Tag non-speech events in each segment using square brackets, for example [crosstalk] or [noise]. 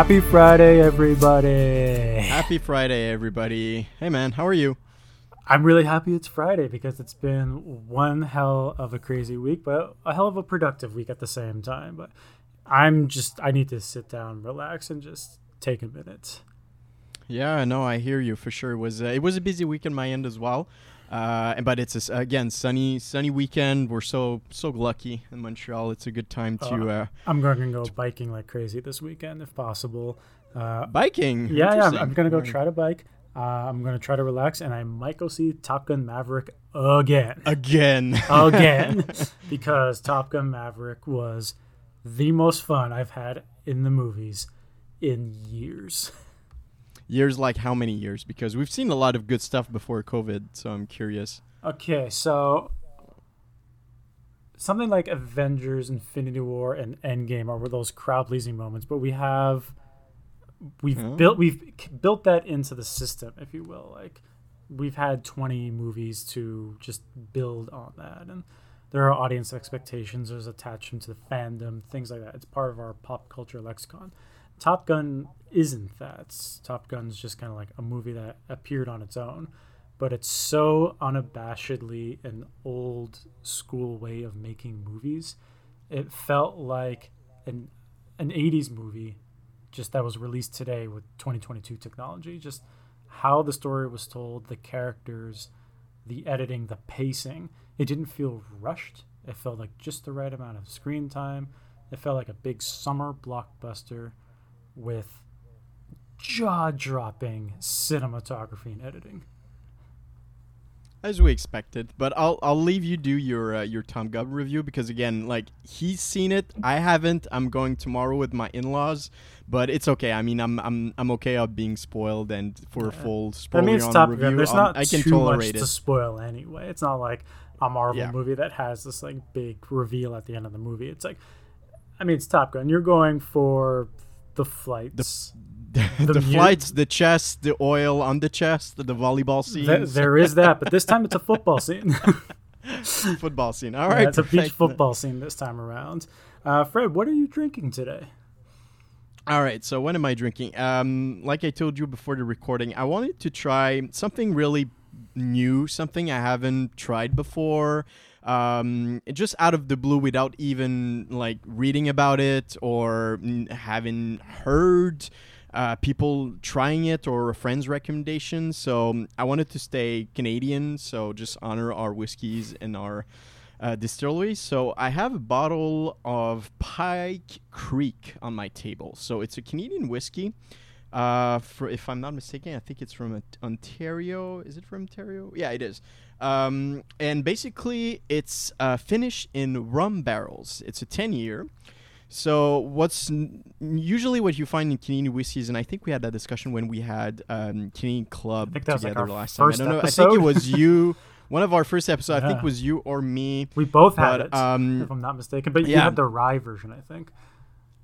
Happy Friday, everybody. Happy Friday, everybody. Hey, man, how are you? I'm really happy it's Friday because it's been one hell of a crazy week, but a hell of a productive week at the same time. But I'm just, I need to sit down, relax, and just take a minute. Yeah, no, I hear you for sure. It was uh, it was a busy week on my end as well, uh, and but it's a, again sunny sunny weekend. We're so so lucky in Montreal. It's a good time to. Uh, I'm going to go biking like crazy this weekend if possible. Uh, biking. Yeah, yeah. I'm, I'm going to go try to bike. Uh, I'm going to try to relax, and I might go see Top Gun Maverick again. Again. [laughs] again, because Top Gun Maverick was the most fun I've had in the movies in years. Years like how many years? Because we've seen a lot of good stuff before COVID, so I'm curious. Okay, so something like Avengers, Infinity War, and Endgame are those crowd pleasing moments, but we have we've built we've built that into the system, if you will. Like we've had 20 movies to just build on that, and there are audience expectations. There's attachment to the fandom, things like that. It's part of our pop culture lexicon. Top Gun isn't that. Top Gun's just kind of like a movie that appeared on its own, but it's so unabashedly an old school way of making movies. It felt like an an 80s movie just that was released today with 2022 technology. Just how the story was told, the characters, the editing, the pacing. It didn't feel rushed. It felt like just the right amount of screen time. It felt like a big summer blockbuster with jaw dropping cinematography and editing. As we expected, but I'll I'll leave you do your uh, your Top Gun review because again, like he's seen it, I haven't. I'm going tomorrow with my in-laws, but it's okay. I mean, I'm I'm I'm okay of being spoiled and for a full spoiler I mean, it's on Top review. Gun. There's not I can too tolerate much it. to spoil anyway. It's not like a Marvel yeah. movie that has this like big reveal at the end of the movie. It's like, I mean, it's Top Gun. You're going for the flights. The, [laughs] the, the flights, the chest, the oil on the chest, the, volleyball scene. Th- there is that, but this time it's a football scene. [laughs] football scene. All right, yeah, it's a beach football scene this time around. Uh, Fred, what are you drinking today? All right, so what am I drinking? Um, like I told you before the recording, I wanted to try something really new, something I haven't tried before um, just out of the blue without even like reading about it or having heard uh, people trying it or a friend's recommendation. So um, I wanted to stay Canadian, so just honor our whiskeys and our uh. So I have a bottle of Pike Creek on my table. So it's a Canadian whiskey. Uh, for if I'm not mistaken, I think it's from Ontario. Is it from Ontario? Yeah, it is. Um, and basically, it's uh, finished in rum barrels. It's a 10 year. So what's n- usually what you find in Canadian whiskeys, and I think we had that discussion when we had um, Canadian Club together like last time. I don't know. Episode. I think it was you. [laughs] One of our first episodes, yeah. I think, was you or me. We both had it, um, if I'm not mistaken. But yeah. you had the rye version, I think.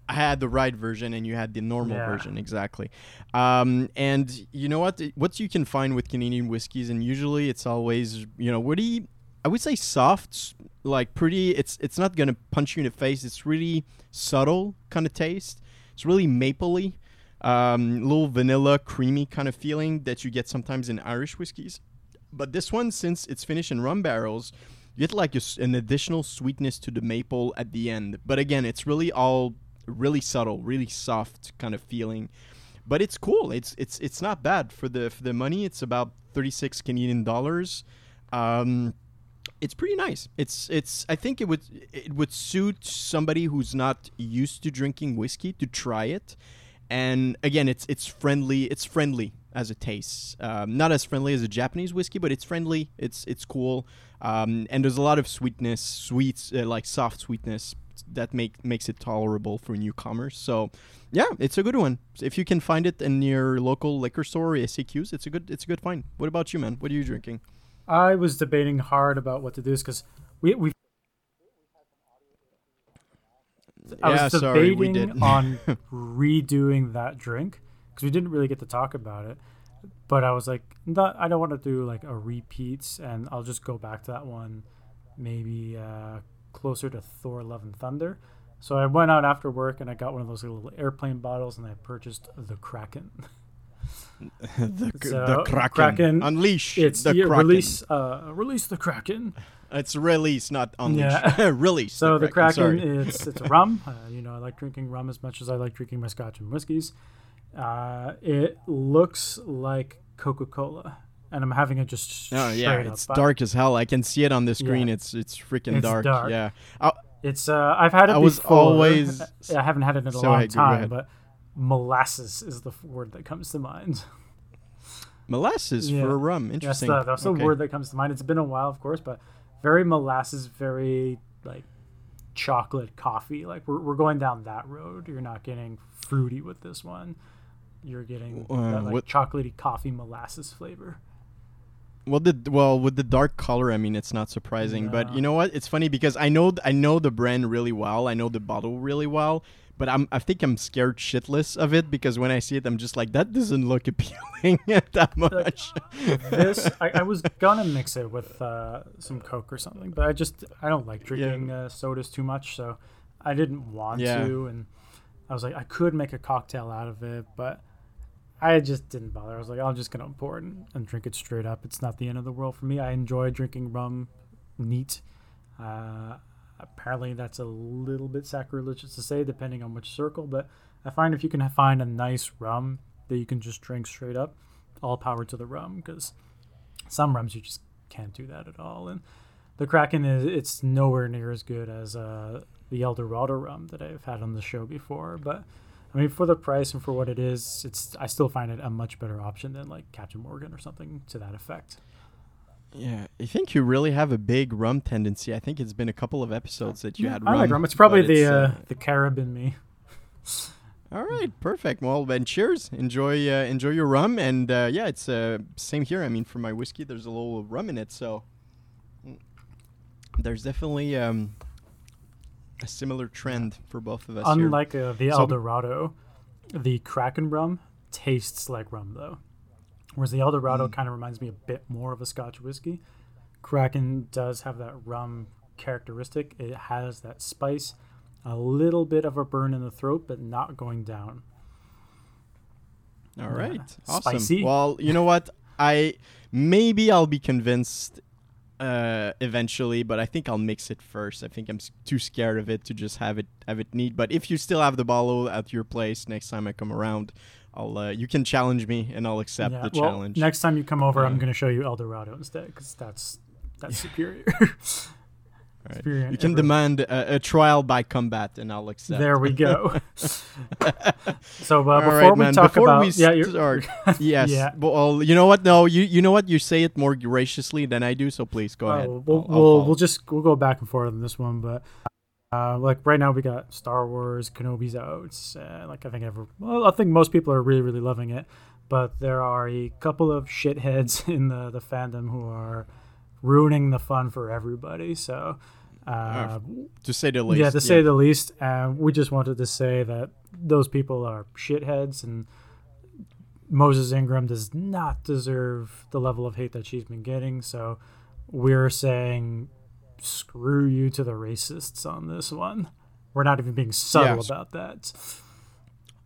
I had the right version and you had the normal yeah. version exactly. Um, and you know what? What you can find with Canadian whiskeys, and usually it's always you know pretty. I would say soft, like pretty. It's it's not gonna punch you in the face. It's really subtle kind of taste. It's really mapley, um, little vanilla, creamy kind of feeling that you get sometimes in Irish whiskeys. But this one, since it's finished in rum barrels, you get like a, an additional sweetness to the maple at the end. But again, it's really all really subtle, really soft kind of feeling. But it's cool. It's it's it's not bad for the for the money. It's about 36 Canadian dollars. Um, it's pretty nice. It's it's I think it would it would suit somebody who's not used to drinking whiskey to try it. And again, it's it's friendly. It's friendly as it tastes. Um, not as friendly as a Japanese whiskey, but it's friendly. It's it's cool. Um, and there's a lot of sweetness, sweets uh, like soft sweetness that make makes it tolerable for newcomers. So, yeah, it's a good one. If you can find it in your local liquor store or SAQs, it's a good it's a good find. What about you, man? What are you drinking? I was debating hard about what to do because we we. I yeah, was debating sorry, on [laughs] redoing that drink because we didn't really get to talk about it. But I was like, I don't want to do like a repeats, and I'll just go back to that one maybe uh, closer to Thor: Love and Thunder. So I went out after work and I got one of those little airplane bottles and I purchased the Kraken. [laughs] the, so, the Kraken. Kraken. Unleash it's the yeah, Kraken. Release, uh, release the Kraken. It's release, not unleash. Yeah. [laughs] [laughs] release. So the Kraken, the Kraken it's it's rum. Uh, you know, I like drinking rum as much as I like drinking my scotch and whiskeys. Uh, it looks like Coca Cola, and I'm having it just. Oh yeah, it's dark as hell. I can see it on the screen. Yeah. It's it's freaking it's dark. dark. Yeah. i it's uh, I've had it. I was always. [laughs] I haven't had it in a so long time, but molasses is the word that comes to mind. [laughs] Molasses yeah. for rum. Interesting. That's the, that's okay. the word that comes to mind. It's been a while, of course, but very molasses, very like chocolate coffee. Like we're, we're going down that road. You're not getting fruity with this one. You're getting uh, that like what, chocolatey coffee molasses flavor. Well, the well with the dark color, I mean, it's not surprising. But you know what? It's funny because I know I know the brand really well. I know the bottle really well, but I'm I think I'm scared shitless of it because when I see it, I'm just like that doesn't look [laughs] appealing [laughs] that much. Like, [laughs] this I, I, was gonna mix it with uh, some Coke or something, but I just I don't like drinking yeah. uh, sodas too much, so I didn't want yeah. to, and I was like I could make a cocktail out of it, but I just didn't bother. I was like I'm just gonna pour it and, and drink it straight up. It's not the end of the world for me. I enjoy drinking rum neat. Uh, apparently that's a little bit sacrilegious to say depending on which circle but i find if you can find a nice rum that you can just drink straight up all power to the rum because some rums you just can't do that at all and the kraken is it's nowhere near as good as uh, the eldorado rum that i've had on the show before but i mean for the price and for what it is it's i still find it a much better option than like captain morgan or something to that effect yeah, I think you really have a big rum tendency. I think it's been a couple of episodes that you yeah, had I rum. like rum. It's probably the it's, uh, uh, the Carib in me. All right, perfect. Well, then, cheers. Enjoy, uh, enjoy your rum, and uh, yeah, it's uh, same here. I mean, for my whiskey, there's a little rum in it, so there's definitely um, a similar trend for both of us. Unlike uh, the so Eldorado, the Kraken rum tastes like rum, though. Whereas the Eldorado mm. kind of reminds me a bit more of a Scotch whiskey. Kraken does have that rum characteristic. It has that spice, a little bit of a burn in the throat, but not going down. All right, yeah. awesome. Spicy. Well, you know what? I maybe I'll be convinced uh, eventually, but I think I'll mix it first. I think I'm s- too scared of it to just have it have it neat. But if you still have the bottle at your place next time I come around, I'll uh, you can challenge me and I'll accept yeah, the well, challenge. Next time you come over, I'm going to show you Eldorado instead because that's that's superior. [laughs] Right. You can demand a, a, trial by combat, and I'll accept. There we go. [laughs] so uh, before right, we man. talk before about, we yeah, start, [laughs] yes. yeah. Well, you know what? No, you you know what? You say it more graciously than I do, so please go oh, ahead. We'll I'll, we'll, I'll we'll just we'll go back and forth on this one, but uh, like right now, we got Star Wars, Kenobi's out. Uh, like I think ever, well, I think most people are really, really loving it. But there are a couple of shitheads [laughs] in the the fandom who are ruining the fun for everybody. So, uh, to say the least, yeah, to say the least. Uh, we just wanted to say that those people are shitheads, and Moses Ingram does not deserve the level of hate that she's been getting. So, we're saying screw you to the racists on this one. We're not even being subtle about that.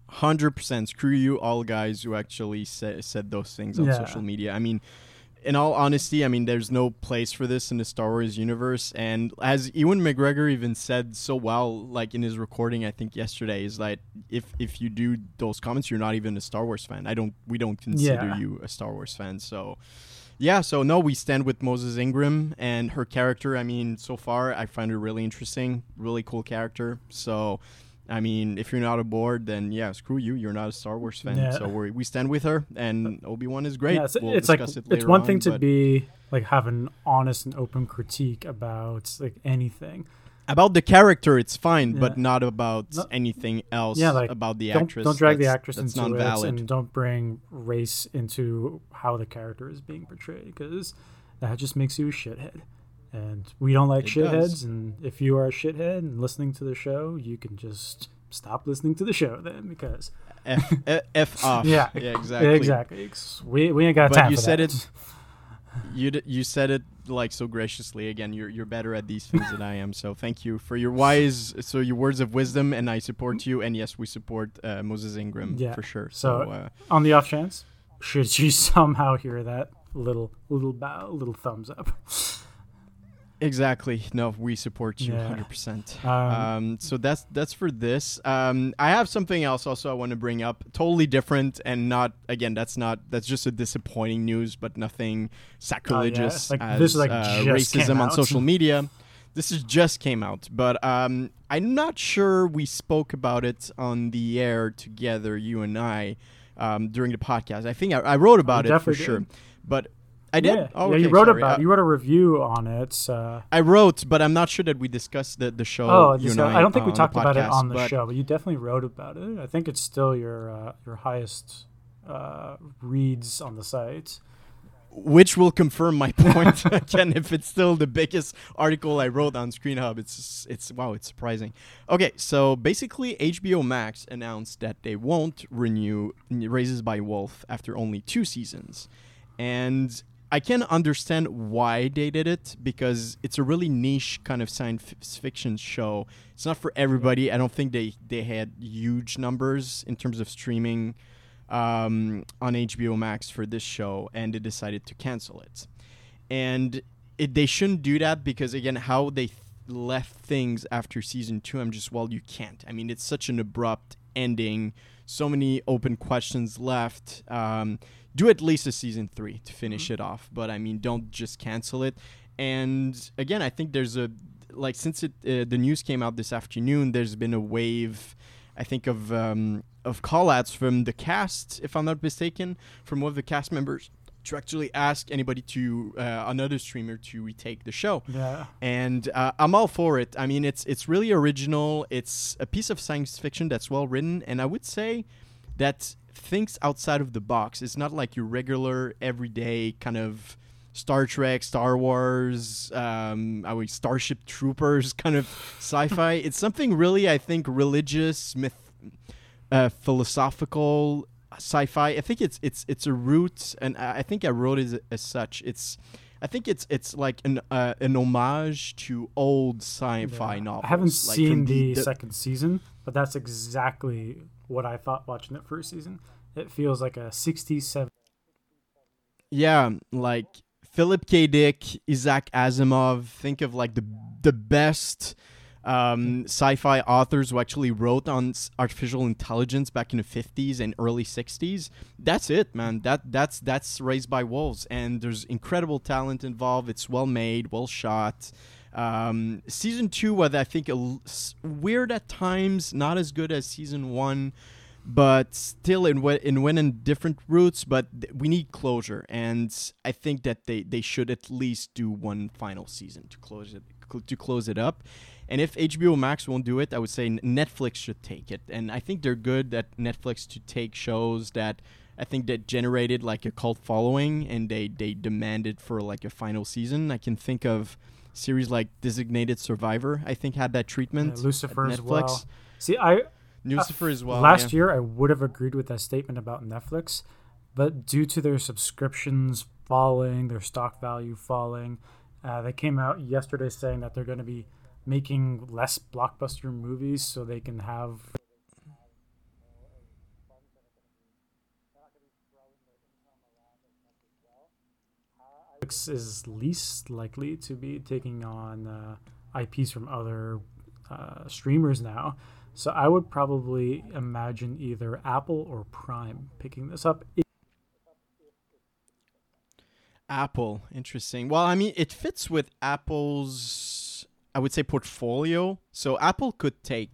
Hundred percent. Screw you, all guys who actually say, said those things on yeah. social media. I mean, in all honesty, I mean, there's no place for this in the Star Wars universe. And as Ewan McGregor even said so well, like in his recording, I think yesterday, is like if if you do those comments, you're not even a Star Wars fan. I don't. We don't consider yeah. you a Star Wars fan. So yeah, so no, we stand with Moses Ingram and her character. I mean, so far I find her really interesting, really cool character. So, I mean, if you're not aboard, then yeah, screw you. You're not a Star Wars fan. Yeah. So we we stand with her, and Obi Wan is great. Yeah, it's, we'll it's like it it's one thing to be like have an honest and open critique about like anything about the character it's fine yeah. but not about no, anything else yeah, like, about the don't, actress don't drag the actress into non-valid. it and don't bring race into how the character is being portrayed because that just makes you a shithead and we don't like it shitheads does. and if you are a shithead and listening to the show you can just stop listening to the show then because F, F [laughs] off yeah yeah exactly exactly we, we ain't got but time you for said that. it you d- you said it like so graciously. Again, you're you're better at these things than I am. So thank you for your wise, so your words of wisdom, and I support you. And yes, we support uh, Moses Ingram Yeah. for sure. So, So, uh, on the off chance, should you [laughs] somehow hear that little little bow, little thumbs up? Exactly. No, we support you Yeah. 100. percent Um, Um, so that's that's for this. Um, I have something else also I want to bring up. Totally different and not again. That's not that's just a disappointing news, but nothing sacrilegious Oh, Like, as this, like, uh, racism on social media. This is just came out, but um, I'm not sure we spoke about it on the air together, you and I, um, during the podcast. I think I, I wrote about it for definitely sure, did. but I did. Yeah, Oh, yeah. You wrote sorry. about. Uh, you wrote a review on it. Uh, I wrote, but I'm not sure that we discussed the, the show. oh, this- and I don't think we the talked about it on the but- show, but you definitely wrote about it. I think it's still your uh, your highest uh, reads on the site. which will confirm my [laughs] point [laughs] again if it's still the biggest article I wrote on Screen Hub it's it's wow it's surprising okay so basically HBO Max announced that they won't renew Raised by Wolves after only two seasons and I can understand why they did it because it's a really niche kind of science fiction show it's not for everybody I don't think they they had huge numbers in terms of streaming um, on HBO Max for this show, and they decided to cancel it. And it, they shouldn't do that because again, how they th- left things after season two, I'm just well, you can't. I mean, it's such an abrupt ending, so many open questions left. Um, do at least a season three to finish it off, but I mean, don't just cancel it. And again, I think there's a like since it uh, the news came out this afternoon, there's been a wave. I think of um, of call-outs from the cast, if I'm not mistaken, from one of the cast members to actually ask anybody to uh, another streamer to retake the show. Yeah. And uh, I'm all for it. I mean, it's it's really original. It's a piece of science fiction that's well written, and I would say that thinks outside of the box. It's not like your regular, everyday kind of Star Trek, Star Wars, um, I would Starship Troopers [laughs] kind of sci-fi. it's something really, I think, religious, myth, uh, philosophical sci-fi. I think it's it's it's a root, and I think I wrote it as, as such. It's I think it's it's like an uh, an homage to old sci-fi Yeah. novels. I haven't like seen from the, second season, but that's exactly what I thought watching the first season. It feels like a 67. Yeah, like Philip K. Dick, Isaac Asimov. Think of like the the best um, sci-fi authors who actually wrote on artificial intelligence back in the 50s and early 60s. That's it, man. That that's that's Raised by Wolves, and there's incredible talent involved. It's well made, well shot. Um, season two was, I think, weird at times, not as good as season one but still in we- in went in different routes but th- we need closure and i think that they they should at least do one final season to close it cl- to close it up. And if hbo max won't do it i would say netflix should take it and i think they're good at netflix to take shows that i think that generated like a cult following and they they demanded for like a final season. I can think of series like designated survivor i think had that treatment Yeah, Lucifer at as netflix well. See, I Lucifer as well. last yeah. year I would have agreed with that statement about Netflix, but due to their subscriptions falling, their stock value falling, uh, they came out yesterday saying that they're going to be making less blockbuster movies so they can have Netflix is least likely to be taking on uh, IPs from other uh, streamers now. So I would probably imagine either Apple or Prime picking this up. Apple, interesting. Well, I mean, it fits with Apple's, I would say, portfolio. So Apple could take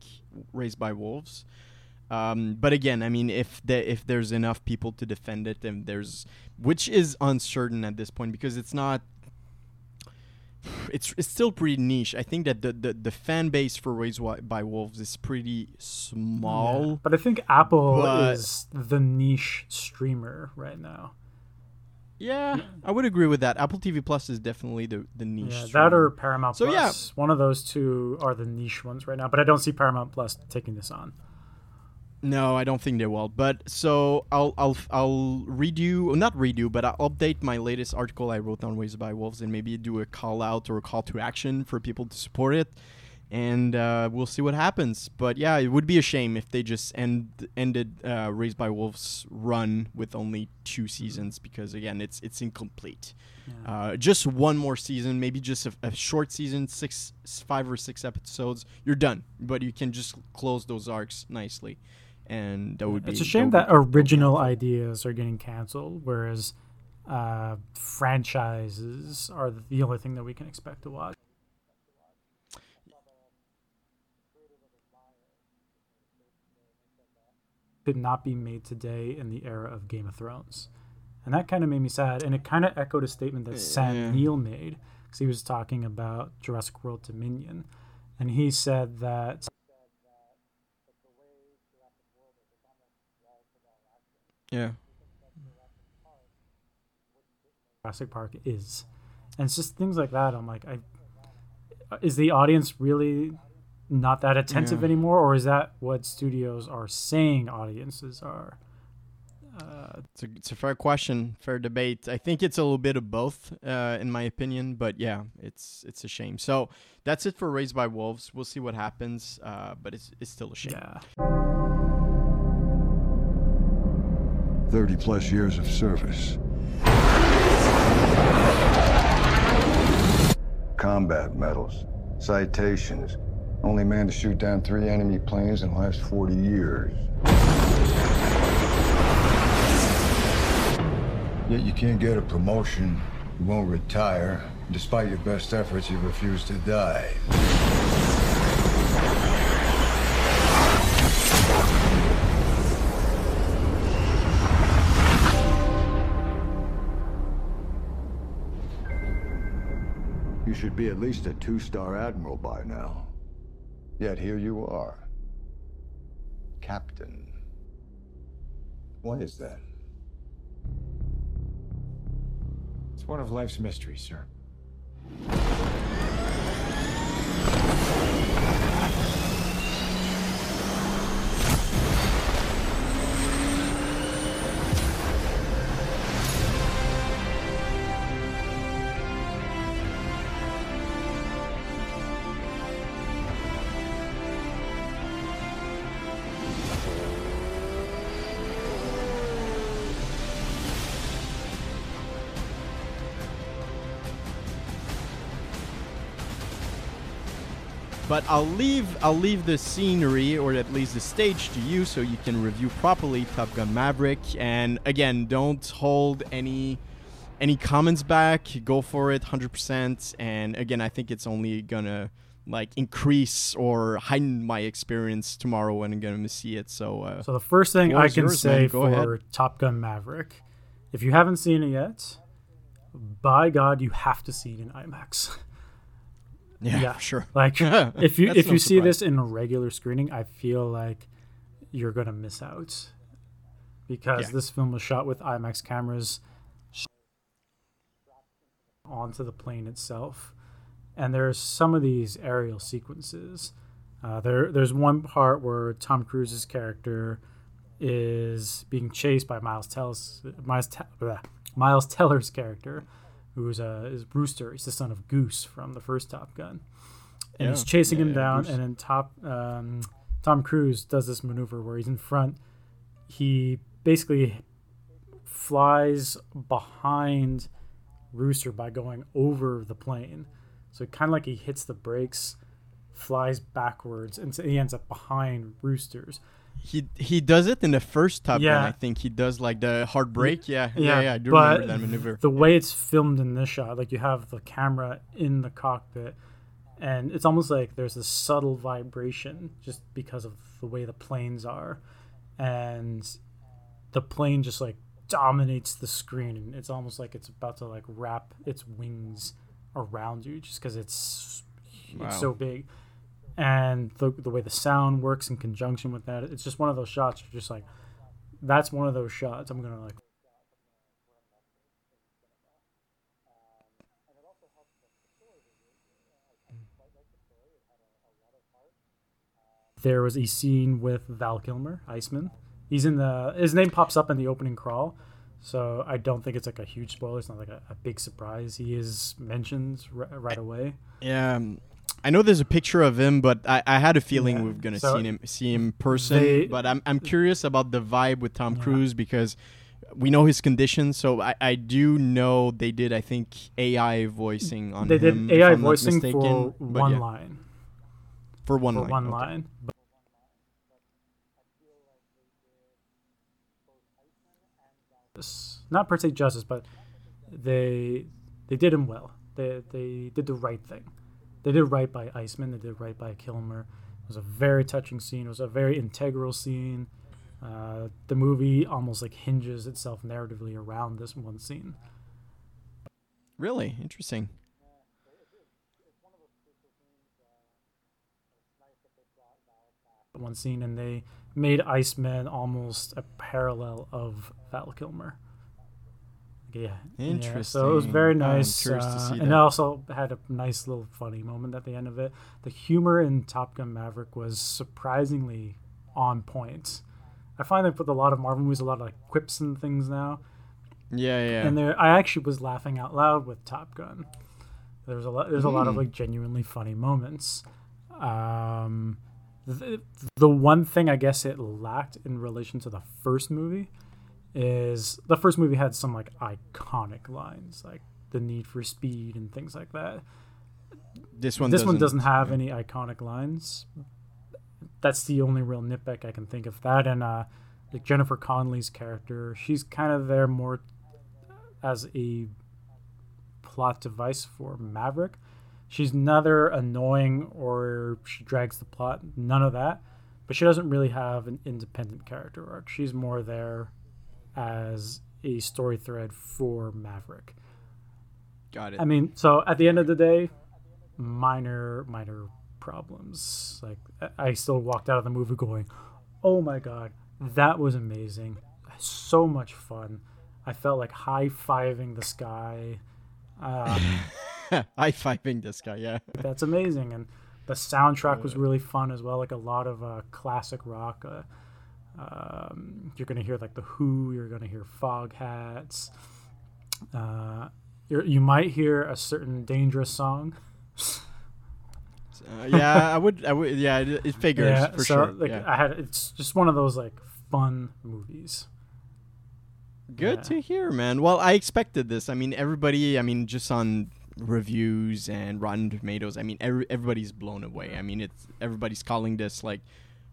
Raised by Wolves, um, but again, I mean, if the, if there's enough people to defend it, and there's, which is uncertain at this point because it's not. It's it's still pretty niche. I think that the the, the fan base for Raised by Wolves is pretty small. Yeah. But I think Apple is the niche streamer right now. Yeah, I would agree with that. Apple TV Plus is definitely the the niche. Yeah, that or Paramount So, yeah. One of those two are the niche ones right now. But I don't see Paramount Plus taking this on. No, I don't think they will. But so I'll I'll I'll redo not redo, but I'll update my latest article I wrote on Raised by Wolves and maybe do a call out or a call to action for people to support it and uh, we'll see what happens. But yeah, it would be a shame if they just end ended uh, Raised by Wolves run with only two seasons because again, it's it's incomplete. Yeah. Uh, just one more season, maybe just a, a, short season, six, five or six episodes. You're done, but you can just close those arcs nicely, and that would be. It's a shame that, that original ideas are getting canceled, whereas uh, franchises are the only thing that we can expect to watch. could not be made today in the era of Game of Thrones. And that kind of made me sad. And it kind of echoed a statement that Sam yeah. Neill made because he was talking about Jurassic World Dominion. And he said that. Yeah. Jurassic Park is. And it's just things like that. I'm like, I. Is the audience really not that attentive yeah. anymore, or is that what studios are saying audiences are? Uh, it's, a, it's a fair question, fair debate. I think it's a little bit of both, uh, in my opinion. But yeah, it's it's a shame. So that's it for Raised by Wolves. We'll see what happens, uh, but it's it's still a shame. Yeah. Thirty plus years of service. Combat medals, citations only man to shoot down three enemy planes in the last 40 years. Yet you can't get a promotion, you won't retire. Despite your best efforts, you refuse to die. Should be at least a two-star admiral by now. Yet here you are. Captain. Why is that? It's one of life's mysteries, sir. But I'll leave I'll leave the scenery or at least the stage to you so you can review properly Top Gun Maverick. And again, don't hold any any comments back. Go for it 100%. And again, I think it's only gonna like increase or heighten my experience tomorrow when I'm gonna see it. So uh, So the first thing I can yours, say for ahead. Top Gun Maverick, if you haven't seen it yet, by God, you have to see it in IMAX. [laughs] Yeah, yeah. sure. [laughs] Like [laughs] if you if no you see this in a regular screening, I feel like you're gonna miss out because yeah. this film was shot with IMAX cameras onto the plane itself, and there's some of these aerial sequences. Uh, there, there's one part where Tom Cruise's character is being chased by Miles Teller's Miles, Miles Teller's character, who's uh, is Rooster. He's the son of Goose from the first Top Gun, and yeah. he's chasing yeah, him down. And then Top um, Tom Cruise does this maneuver where he's in front. He basically flies behind Rooster by going over the plane. So kind of like he hits the brakes, flies backwards, and so he ends up behind Roosters he he does it in the first Top yeah. Gun. I think he does like the hard brake. Yeah, yeah, yeah. yeah I do but remember that maneuver. The way it's filmed in this shot, like you have the camera in the cockpit, and it's almost like there's a subtle vibration just because of the way the planes are, and the plane just like dominates the screen, and it's almost like it's about to like wrap its wings around you just because it's wow. it's so big and the, the way the sound works in conjunction with that it's just one of those shots you're just like that's one of those shots i'm gonna like there was a scene with Val Kilmer, Iceman. He's in the his name pops up in the opening crawl, so I don't think it's like a huge spoiler. It's not like a, a big surprise. He is mentioned r- right away. Yeah, um, I know there's a picture of him, but I, I had a feeling Yeah. we are gonna So see him see him in person. they- but I'm I'm curious about the vibe with Tom Yeah. Cruise because we know his condition. So I, I do know they did I think AI voicing on they him. did if AI voicing mistaken, for one yeah, line. For one line. For line. one okay. line. Not per se justice, but they they did him well. They they did the right thing. They did right by Iceman. They did right by Kilmer. It was a very touching scene. It was a very integral scene. Uh, the movie almost like hinges itself narratively around this one scene. Really interesting. one scene, and they made Iceman almost a parallel of Val Kilmer. Yeah, Yeah, so it was very Interesting. Nice, uh, and it also had a nice little funny moment at the end of it. The humor in Top Gun Maverick was surprisingly on point. I find that with a lot of Marvel movies, a lot of like quips and things now, Yeah, yeah. and there I actually was laughing out loud with Top Gun. There's a lot. There's a lot of Mm. like genuinely funny moments. Um, the, the one thing I guess it lacked in relation to the first movie is the first movie had some like iconic lines like the need for speed and things like that. this one this doesn't, one doesn't have yeah. any iconic lines. That's the only real nitpick I can think of. That and uh, like Jennifer Connelly's character, she's kind of there more as a plot device for Maverick. She's neither annoying or she drags the plot. None of that. But she doesn't really have an independent character arc. She's more there as a story thread for Maverick. Got it. I mean, so at the end of the day, minor, minor problems. Like I still walked out of the movie going, "Oh my god, that was amazing! So much fun." I felt like high fiving the sky. [laughs] Uh, High fiving this guy. Yeah. [laughs] that's amazing, and the soundtrack was really fun as well. Like a lot of uh, classic rock. Uh, um, you're gonna hear like the Who. You're gonna hear Fog Hats. Uh, you might hear a certain dangerous song. Uh, yeah, I would. I would. Yeah, it, it [laughs] figures yeah, for so sure. like yeah. I had it's just one of those like fun movies. Good yeah. to hear, man. Well, I expected this. I mean, everybody. I mean, just on reviews and Rotten Tomatoes. I mean, every, everybody's blown away. I mean, it's everybody's calling this like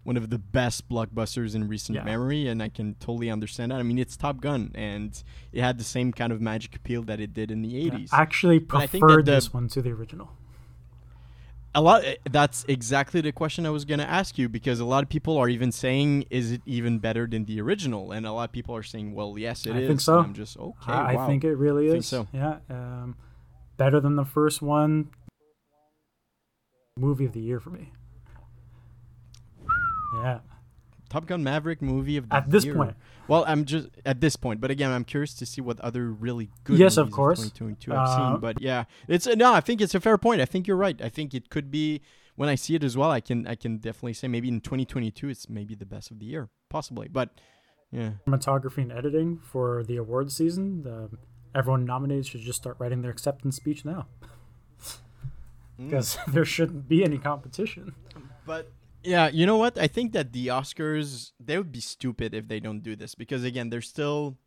one of the best blockbusters in recent Yeah. memory, and I can totally understand that. I mean, it's Top Gun, and it had the same kind of magic appeal that it did in the '80s. I actually I preferred the- this one to the original. a lot eh, that's exactly the question i was going to ask you because a lot of people are even saying is it even better than the original and a lot of people are saying well yes it is. I think so. And i'm just okay I, wow. I think it really is. so. Yeah, um, better than the first one. Movie of the year for me. Yeah, top gun maverick movie of the At this year. point. well i'm just at this point but again i'm curious to see what other really good Yes, of movies course. 2022 i've Uh, seen but yeah it's no i think it's a fair point i think you're right i think it could be when i see it as well i can i can definitely say maybe in 2022 it's maybe the best of the year possibly but yeah cinematography and editing for the awards season. The, everyone nominated should just start writing their acceptance speech now, [laughs] Mm. because [laughs] there shouldn't be any competition. But yeah, you know what? I think that the Oscars they would be stupid if they don't do this because again, there's still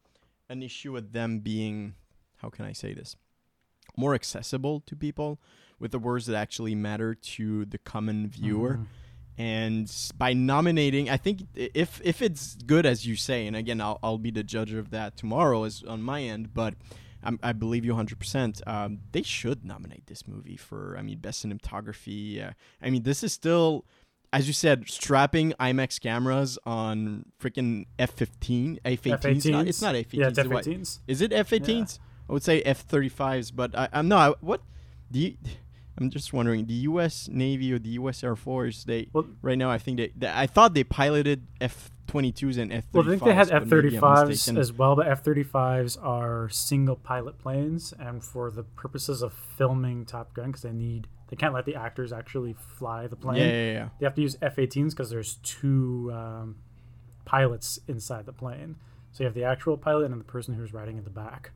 an issue with them being how can I say this? More accessible to people with the words that actually matter to the common viewer. Mhm. And by nominating, I think if if it's good as you say, and again, I'll, I'll be the judge of that tomorrow as on my end, but I'm, I believe you 100%. Um, they should nominate this movie for, I mean, best cinematography. Uh, I mean, this is still, as you said, strapping IMAX cameras on freaking F15, F18s. Not, it's not F18s. Yeah, it's is it? F-18s. Is it F18s? I would say F35s, but I, I'm not. What? Do you, I'm just wondering. The U.S. Navy or the U.S. Air Force, they Well- right now, I think they, they. I thought they piloted F22s and F35s. Well, I think they had F maybe thirty I'm fives mistaken. as well, but F thirty fives are single pilot planes, and for the purposes of filming Top Gun, because they need They can't let the actors actually fly the plane. Yeah, yeah, yeah. They have to use F-18s because there's two um, pilots inside the plane. So you have the actual pilot and the person who's riding in the back.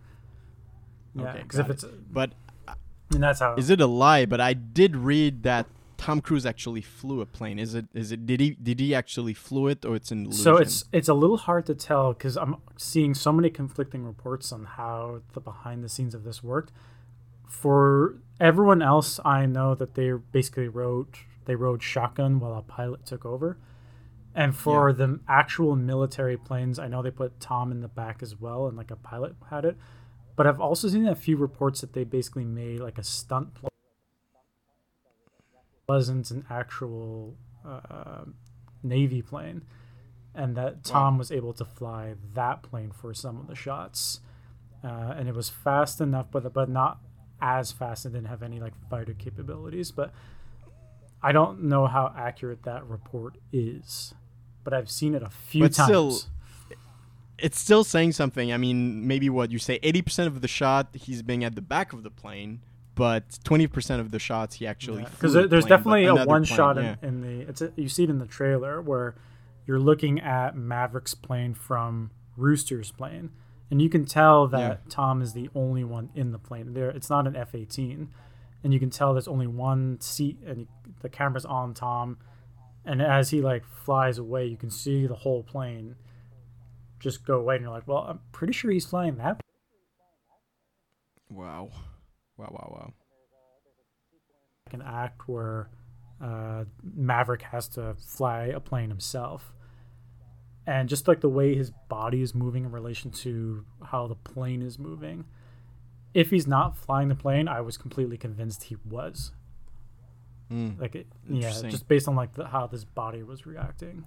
Yeah, Okay, because if got it's But and that's how is it a lie? But I did read that Tom Cruise actually flew a plane. Is it? Is it? Did he? Did he actually flew it, or it's an illusion? So it's it's a little hard to tell because I'm seeing so many conflicting reports on how the behind the scenes of this worked. For everyone else, I know that they basically wrote they rode shotgun while a pilot took over, and for the actual military planes, I know they put Tom in the back as well, and like a pilot had it. But I've also seen a few reports that they basically made like a stunt plane wasn't an actual uh, Navy plane, and that Tom was able to fly that plane for some of the shots, uh, and it was fast enough, but but not as fast. and didn't have any like fighter capabilities, but I don't know how accurate that report is. But I've seen it a few But times. still, it's still saying something. I mean, maybe what you say, eighty percent of the shot he's being at the back of the plane, but twenty percent of the shots he actually because the there's plane, definitely a one plane, shot yeah. in, in the it's a, you see it in the trailer where you're looking at Maverick's plane from Rooster's plane, and you can tell that Yeah. Tom is the only one in the plane. There, it's not an F-18, and you can tell there's only one seat, and the camera's on Tom, and as he like flies away, you can see the whole plane just go away, and you're like, well, I'm pretty sure he's flying that. Wow, wow, wow, wow. Like an act where uh, Maverick has to fly a plane himself. And just like the way his body is moving in relation to how the plane is moving, if he's not flying the plane, I was completely convinced he was. Mm. Like, it, yeah, just based on like the, how this body was reacting.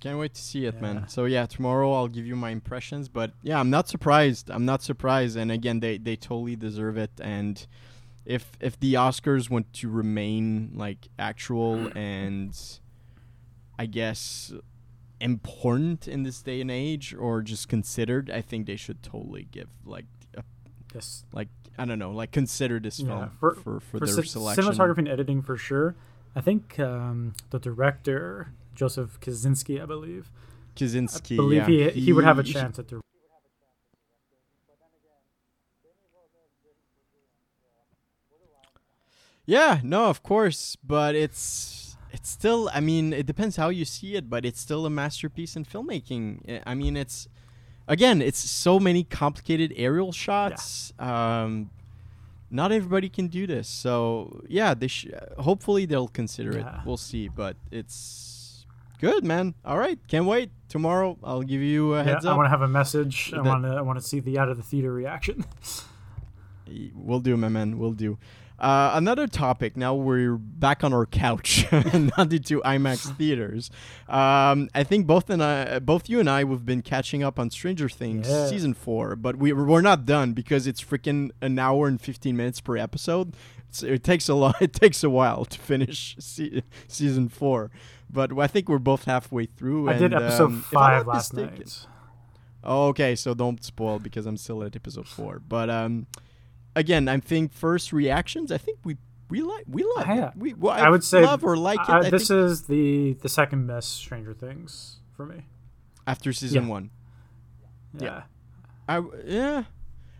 Can't wait to see it, Yeah. man. So yeah, tomorrow I'll give you my impressions. But yeah, I'm not surprised. I'm not surprised. And again, they they totally deserve it. And if if the Oscars want to remain like actual [clears throat] and I guess important in this day and age, or just considered, I think they should totally give like a, Yes. like I don't know, like consider this Yeah, film for- for for, For their ci- selection. cinematography and editing, for sure. I think um, the director, Joseph Kosinski, I believe, Kosinski, I believe yeah, he, he would have a chance at the Yeah, no, of course, but it's it's still. I mean, it depends how you see it, but it's still a masterpiece in filmmaking. I- mean, it's again, it's so many complicated aerial shots. Um, not everybody can do this, so yeah, they sh- hopefully they'll consider Yeah. it. We'll see, but it's good, man. All right, can't wait. Tomorrow, I'll give you a Yeah, heads I want to have a message. I want to. I want to see the out of the theater reaction. [laughs] We'll do, my man. We'll do. Uh, another topic. Now we're back on our couch, [laughs] not into IMAX [sighs] theaters. Um, I think both and I, both you and I, we've been catching up on Stranger Things Yeah. season four, but we we're not done because it's freaking an hour and fifteen minutes per episode. It's, it takes a lot. [laughs] It takes a while to finish [laughs] se- season four, but I think we're both halfway through. I did episode um, five last mistaken- night. Oh, okay, so don't spoil because I'm still at episode four. But um, again, I think first reactions. I think we we like we love Yeah. it. We well, I would say love or like it. I this think is the the second best Stranger Things for me. after season yeah. one. Yeah. I w- yeah,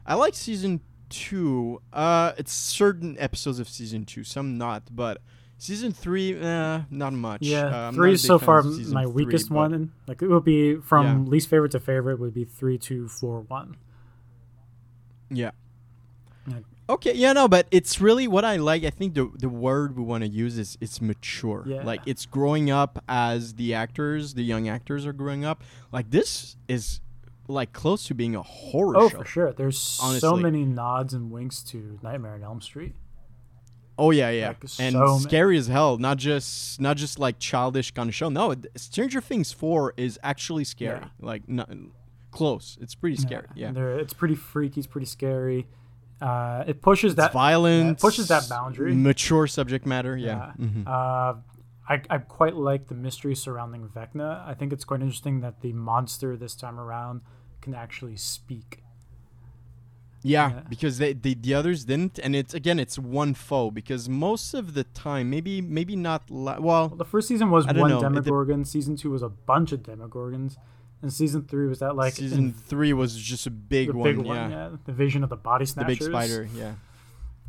I like season two. Uh, it's certain episodes of season two, some not, but season three, uh, not much. Yeah, uh, three is so far my three, weakest one. And like it would be from Yeah. least favorite to favorite would be three, two, four, one. Yeah. Yeah. Okay, yeah, no, but it's really what I like. I think the the word we want to use is it's mature. Yeah. Like it's growing up as the actors, the young actors are growing up. Like this is like close to being a horror Oh, show. for sure. There's so many nods and winks to Nightmare on Elm Street. Oh yeah, yeah, Like, and so scary as hell. Not just not just like childish kind of show. No, Stranger Things four is actually scary. Yeah. Like not close. It's pretty scary. Yeah, And it's pretty freaky. It's pretty scary. Uh, it pushes it's that violent. pushes that boundary. Mature subject matter. Yeah. Yeah. Mhm. Uh, I, I quite like the mystery surrounding Vecna. I think it's quite interesting that the monster this time around can actually speak. Yeah, Yeah. because they, they the others didn't, and it's again it's one foe because most of the time maybe maybe not la- well Well, the first season was one know, Demogorgon. season two was a bunch of Demogorgons, and season three was that like season three was just a big one, big yeah. one, yeah, the vision of the body snatchers. the big spider, yeah,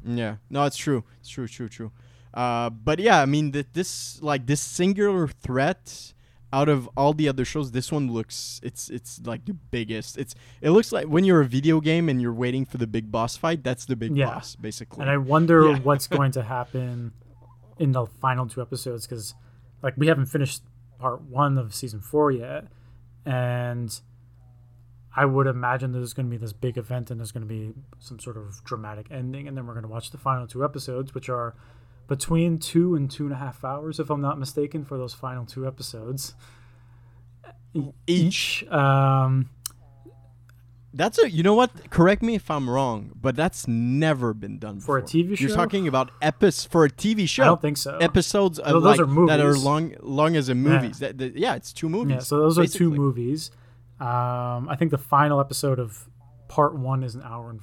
yeah. No, it's true, it's true, true, true. Uh, but yeah, I mean that this like this singular threat out of all the other shows, this one looks it's it's like the biggest. It's it looks like when you're a video game and you're waiting for the big boss fight, that's the big Yeah. boss basically. And I wonder Yeah. what's [laughs] going to happen in the final two episodes because, like, we haven't finished part one of season four yet, and I would imagine there's going to be this big event and there's going to be some sort of dramatic ending, and then we're going to watch the final two episodes, which are between two and two and a half hours, if I'm not mistaken, for those final two episodes. Each. Um, That's a you know what? Correct me if I'm wrong, but that's never been done For a TV show. You're talking about epis for a TV show. I don't think so. episodes of those like, are that are long long as a movies. That, that- yeah, it's two movies. Yeah, so those are two movies. Um, I think the final episode of part one is an hour and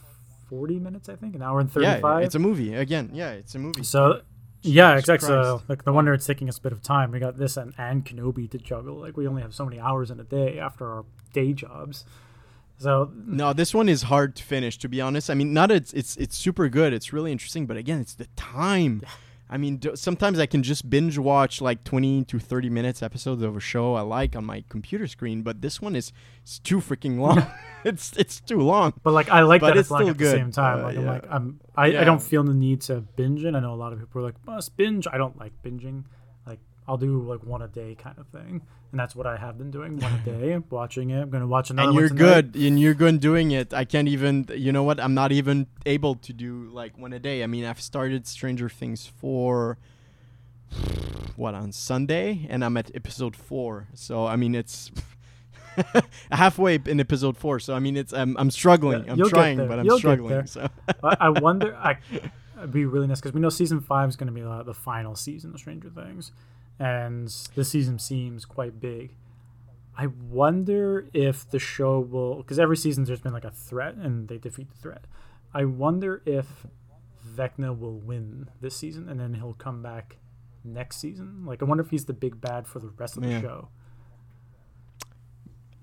forty minutes. I think an hour and thirty-five. Yeah, it's a movie. Again, yeah, it's a movie. so yeah, exactly. So like no wonder it's taking us a bit of time. We got this and, and Kenobi to juggle. Like we only have so many hours in a day after our day jobs. So No, this one is hard to finish. To be honest, I mean, not it's it's it's super good. It's really interesting, but again, it's the time. I mean, d- sometimes I can just binge watch like twenty to thirty minutes episodes of a show I like on my computer screen, but this one is it's too freaking long. [laughs] it's it's too long. But like I like But that it's it's long at the same time. Uh, like I'm like I'm I, Yeah. I don't feel the need to binge it. I know a lot of people are like must binge. I don't like binging. I'll do like one a day kind of thing, and that's what I have been doing one a [laughs] day. Watching it. I'm gonna watch another. and you're good. And you're good doing it. I can't even you know what? I'm not even able to do like one a day. I mean i've started stranger things for [sighs] what on sunday? And i'm at episode four. So i mean it's [laughs] halfway in episode four. So i mean it's i'm, I'm struggling. Yeah, i'm trying but i'm You'll struggling so. I, I wonder. [laughs] I, it'd be really nice because we know season five is going to be uh, the final season of Stranger Things, and this season seems quite big. I wonder if the show will, because every season there's been like a threat and they defeat the threat. I wonder if Vecna will win this season and then he'll come back next season. Like, I wonder if he's the big bad for the rest of the show.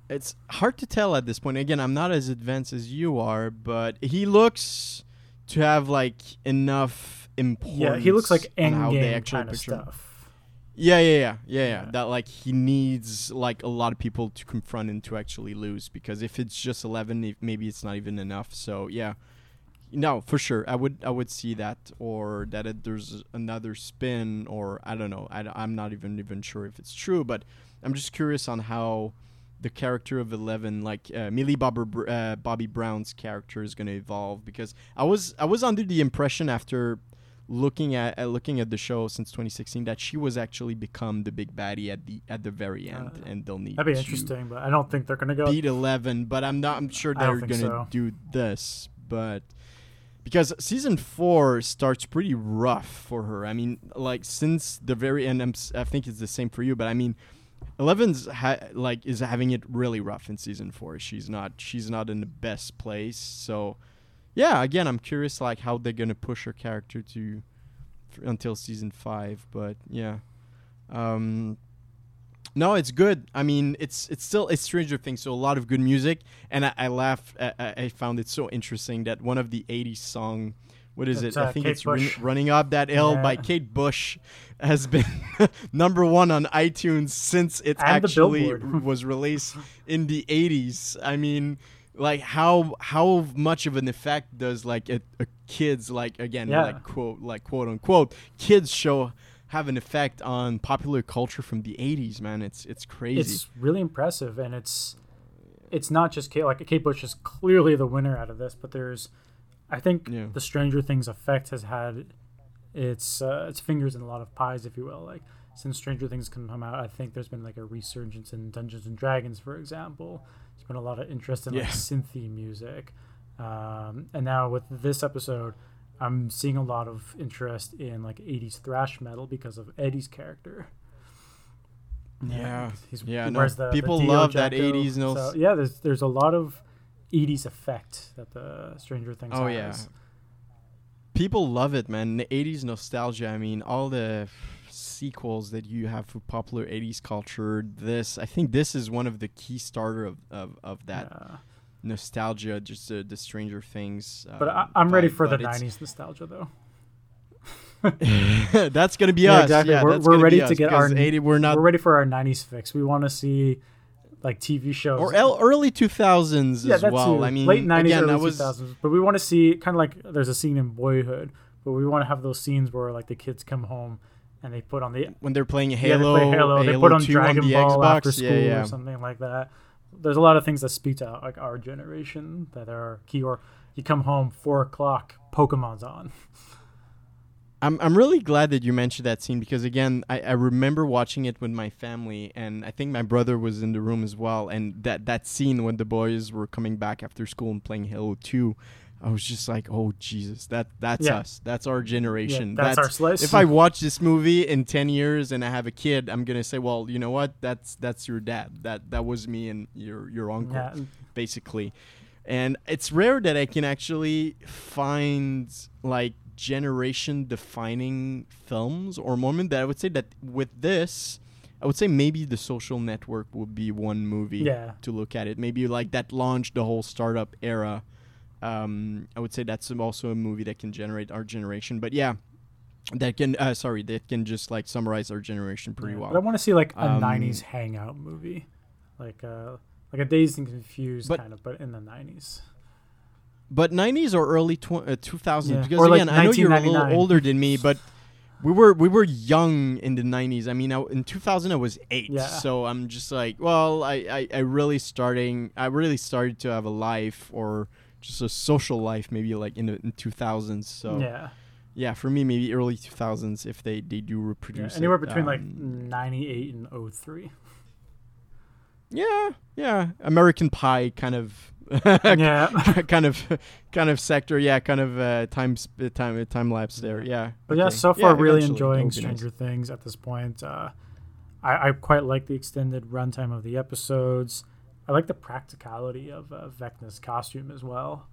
it's hard to tell at this point. Again, I'm not as advanced as you are, but he looks to have like enough importance. Yeah, he looks like they endgame kind of stuff. Yeah, yeah, yeah, yeah, yeah. That like he needs like a lot of people to confront and to actually lose because if it's just eleven, if maybe it's not even enough. So yeah, no, for sure, I would I would see that or that it, there's another spin or I don't know. I, I'm not even even sure if it's true, but I'm just curious on how the character of Eleven, like uh, Millie Bobber, uh, Bobby Brown's character, is going to evolve because I was I was under the impression after looking at uh, looking at the show since 2016 that she was actually become the big baddie at the at the very end, Uh, and they'll need That'd be interesting, but I don't think they're going to go. beat 11 but i'm not i'm sure they're gonna so. do this but because season four starts pretty rough for her i mean like since the very end I'm, i think it's the same for you but i mean 11's ha- like is having it really rough in season four she's not she's not in the best place so yeah again i'm curious like how they're gonna push her character to f- until season five but yeah um no, it's good. I mean, it's it's still it's Stranger Things, so a lot of good music, and I, I laughed. I, I I found it so interesting that one of the '80s song, what is It's, it? I uh, think Kate it's Run- "Running Up That Hill" by Kate Bush, has been [laughs] number one on iTunes since it And actually was released in the '80s. I mean, like how how much of an effect does like a, a kids like again Yeah. like quote like quote unquote kids show have an effect on popular culture from the 80s man it's it's crazy It's really impressive, and it's it's not just Kate. Like Kate Bush is clearly the winner out of this, but there's, I think, Yeah. the Stranger Things effect has had its uh, its fingers in a lot of pies, if you will. Like since Stranger Things can come out, I think there's been like a resurgence in Dungeons and Dragons, for example. There's been a lot of interest in like Yeah. synthy music, um, and now with this episode. I'm seeing a lot of interest in like 80s thrash metal because of Eddie's character. Yeah. he's, Yeah, he no, the, the people Dio love that 80s no So, yeah, there's there's a lot of '80s effect that the Stranger Things. Oh has. yeah. People love it, man. The '80s nostalgia. I mean, all the sequels that you have for popular 80s culture this i think this is one of the key starter of, of, of that Yeah. nostalgia just uh, the stranger things But I, I'm ready for the '90s nostalgia, though. [laughs] that's gonna be Yeah, us exactly. yeah We're- we're ready to us, get our 'cause 80 we're not We're ready for our '90s fix. We want to see like TV shows or el- early 2000s yeah, as well too. i mean late '90s, again, early was 2000s. But we want to see kind of like there's a scene in Boyhood, but we want to have those scenes where like the kids come home and they put on the when they're playing yeah, Halo, they play Halo, they put on 2 Dragon the Ball Xbox. after school yeah, yeah. or something like that. There's a lot of things that speak to like our generation that are key. Or you come home four o'clock, Pokemon's on. [laughs] I'm I'm really glad that you mentioned that scene because again I, I remember watching it with my family and I think my brother was in the room as well and that that scene when the boys were coming back after school and playing Halo 2 I was just like oh Jesus that that's Yeah. us that's our generation that's our slice. if I watch this movie in 10 years and I have a kid I'm going to say well you know what that's that's your dad that that was me and your your uncle Yeah, basically. And it's rare that I can actually find like generation defining films or moment that I would say that with this I would say maybe the social network would be one movie Yeah. to look at it. Maybe like that launched the whole startup era. Um, I would say that's also a movie that can generate our generation. But yeah, that can uh, sorry, that can just like summarize our generation pretty Yeah, well. But I want to see like a Um, '90s hangout movie, like uh, like a Dazed and Confused But- kind of, but in the '90s. but 90s or early tw- uh, 2000s Yeah. because Or, like, again i know you're a little older than me but we were we were young in the 90s i mean I, in 2000 i was 8 Yeah. so i'm just like well I, I i really starting i really started to have a life or just a social life maybe like in the in 2000s so yeah, yeah, for me maybe early 2000s if they they do yeah. reproduce anywhere it, between like um, '98 and 03. yeah yeah american pie kind of [laughs] yeah, kind of kind of sector yeah kind of uh time sp- time time lapse there yeah but yeah, so far really enjoying be nice. Stranger Things at this point. Uh, I, I quite like the extended runtime of the episodes. I like the practicality of uh, Vecna's costume as well.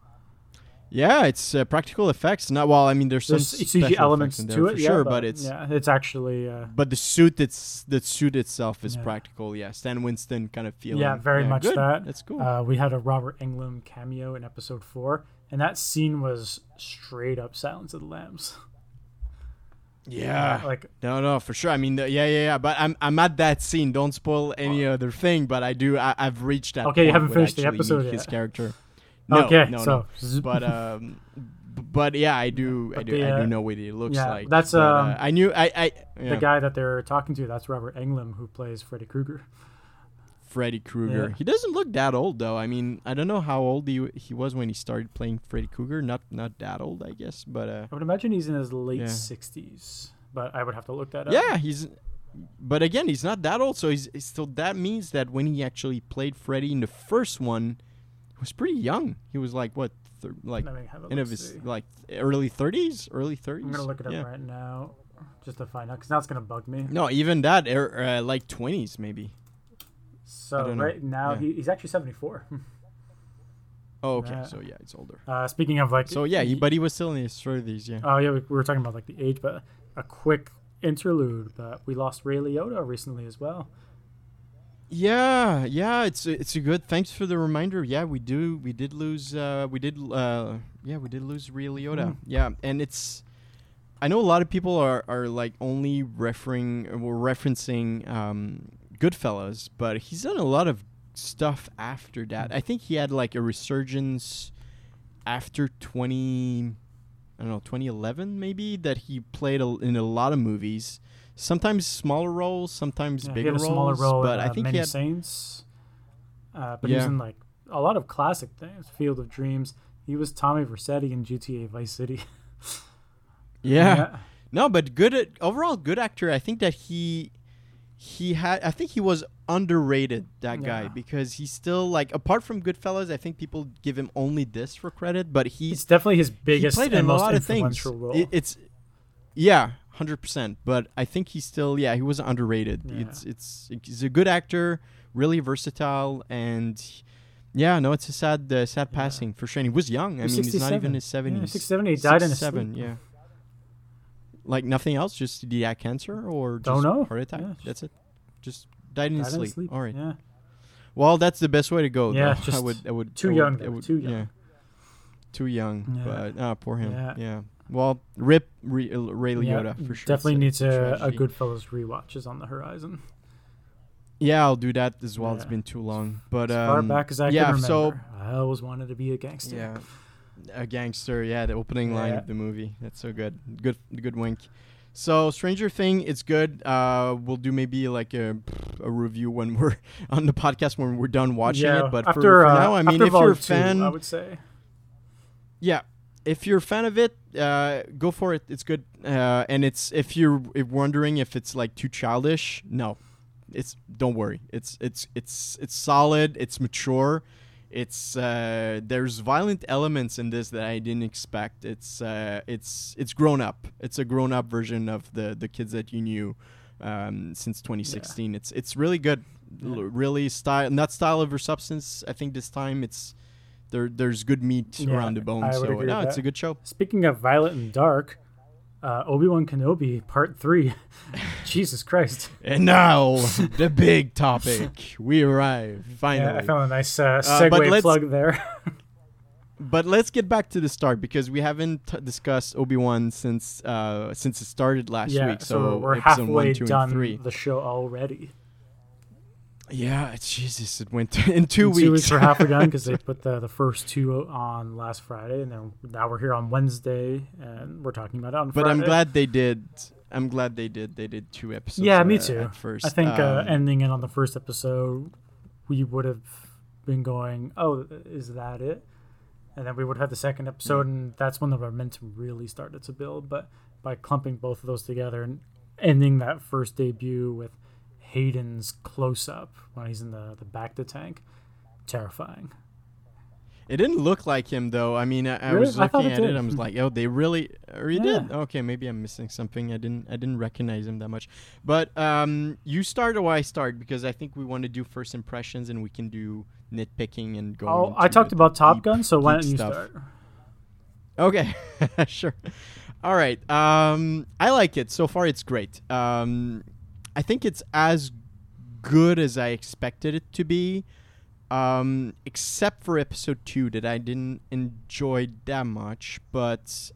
yeah it's uh, practical effects not well i mean there's some There's special CG elements to there it, for yeah, sure but, but it's yeah, it's actually uh, but the suit it's the suit itself is Yeah. practical yeah stan winston kind of feeling Yeah, very much good. that. that's cool Uh, we had a Robert Englund cameo in episode four, and that scene was straight up Silence of the Lambs. [laughs] yeah like no no for sure i mean the, yeah yeah yeah but i'm i'm at that scene don't spoil any other thing but i do I, i've reached that Okay, you haven't finished the actually episode his character [laughs] no, okay, no, so no. [laughs] but um but yeah i do i do the, i uh, do know what he looks yeah, like that's, but, uh, um, i knew i i yeah. the guy that they're talking to, that's Robert Englund, who plays Freddy Krueger. [laughs] Freddy Krueger. Yeah. He doesn't look that old though. I mean, I don't know how old he he was when he started playing Freddy Krueger. Not not that old, I guess. But uh, I would imagine he's in his late Yeah. 60s, but I would have to look that up. yeah, he's. But again, he's not that old, so he's still. That means that when he actually played Freddy in the first one, he was pretty young. He was like what, thir- like Let me have a end of his see. like early thirties, early thirties. I'm gonna look it up yeah. right now, just to find out, because now it's gonna bug me. No, even that, er, uh, like twenties maybe. So right now Yeah. he, he's actually 74. [laughs] Oh, okay, Nah. so yeah, it's older. Uh, speaking of like, So yeah, he, but he was still in his thirties. Yeah. Oh yeah, we, we were talking about like the age, but a quick interlude. But we lost Ray Liotta recently as well. Yeah, yeah, it's it's a good. Thanks for the reminder. Yeah, we do. We did lose. Uh, we did. Uh, yeah, we did lose Ray Liotta. Mhm. Yeah, and it's. I know a lot of people are, are like only referring or referencing um, Goodfellas, but he's done a lot of stuff after that. I think he had like a resurgence after twenty. I don't know, 2011 maybe that he played a, in a lot of movies. Sometimes smaller roles, sometimes Yeah, bigger a smaller roles, role but in I uh, think Many he had Saints. Uh, but he was in like a lot of classic things. Field of Dreams. He was Tommy Vercetti in GTA Vice City. [laughs] yeah. No, but good at, overall good actor. I think that he he had I think he was underrated that guy because he's still like apart from Goodfellas, I think people give him only this for credit, but It's he's definitely his he biggest played and in a most lot of things. It- it's yeah, hundred percent. But I think he's still yeah he was underrated. Yeah. It's it's he's a good actor, really versatile, and Yeah, no, it's a sad, uh, sad passing for sure. And he was young. I mean, he's not even in his Yeah, seventies. 67. He died in his Seven, sleep. yeah. Like nothing else, just did he have cancer or Don't know. heart attack? Yeah, That's it. Just died in Died in sleep. sleep. All right. Yeah. Well, that's the best way to go. Yeah, though. [laughs] I just would. I would. too I would- young, I though, would- too young. Yeah. Too young. Yeah. But ah, poor him. Yeah. Yeah. Well, rip Ray, Ray Liotta Yeah, for sure. Definitely It's needs a, a tragedy. Goodfellas rewatch is on the horizon. Yeah, I'll do that as well. It's Yeah. been too long. But As um, far back as I yeah, can remember, so I always wanted to be a gangster. Yeah, a gangster. Yeah, the opening line Yeah. of the movie. That's so good. Good, good wink. So Stranger Thing, it's good. Uh, we'll do maybe like a, a review when we're [laughs] on the podcast when we're done watching yeah. it. But after, for, uh, now, I mean, if you're a Volume two, fan, I would say. yeah, if you're a fan of it, uh, go for it. It's good. Uh, and it's if you're if wondering if it's like too childish, no, it's don't worry. It's it's it's it's solid. It's mature. It's uh, there's violent elements in this that I didn't expect. It's uh, it's it's grown up. It's a grown up version of the the kids that you knew um, since 2016. It's it's really good. L- really style, not style over substance. I think this time it's there. There's good meat Yeah, around the bone. So no, it's a good show. Speaking of violent and dark, uh, Obi Wan Kenobi Part Three. [laughs] Jesus Christ! And now the big topic. We arrive finally. Yeah, I found a nice uh, Uh, segue let's- plug there. [laughs] But let's get back to the start because we haven't t- discussed Obi Wan since uh, since it started last yeah, week. so, So, we're halfway one, done three. the show already. Yeah, Jesus. It went in two In weeks. Two weeks we're halfway done because they [laughs] put the, the first two on last Friday, and then now we're here on Wednesday, and we're talking about it on but Friday. I'm glad they did. I'm glad they did. They did two episodes. Yeah, me uh, too. First, I think uh, Um, ending it on the first episode, we would have been going, "Oh, is that it?" And then we would have the second episode, and that's when the momentum really started to build. But by clumping both of those together and ending that first debut with Hayden's close up when he's in the the back of the tank, terrifying. It didn't look like him though. I mean, I, I Really? was looking it at it. did. I was like, oh, they really, or he did. Okay, maybe I'm missing something. I didn't, I didn't recognize him that much. But um, you start or I start because I think we want to do first impressions and we can do nitpicking and go. Oh, I talked about Top Gun, so why don't you stuff. start? Okay, [laughs] sure. All right. Um, I like it so far. It's great. Um, I think it's as good as I expected it to be, um, except for episode two that I didn't enjoy that much. But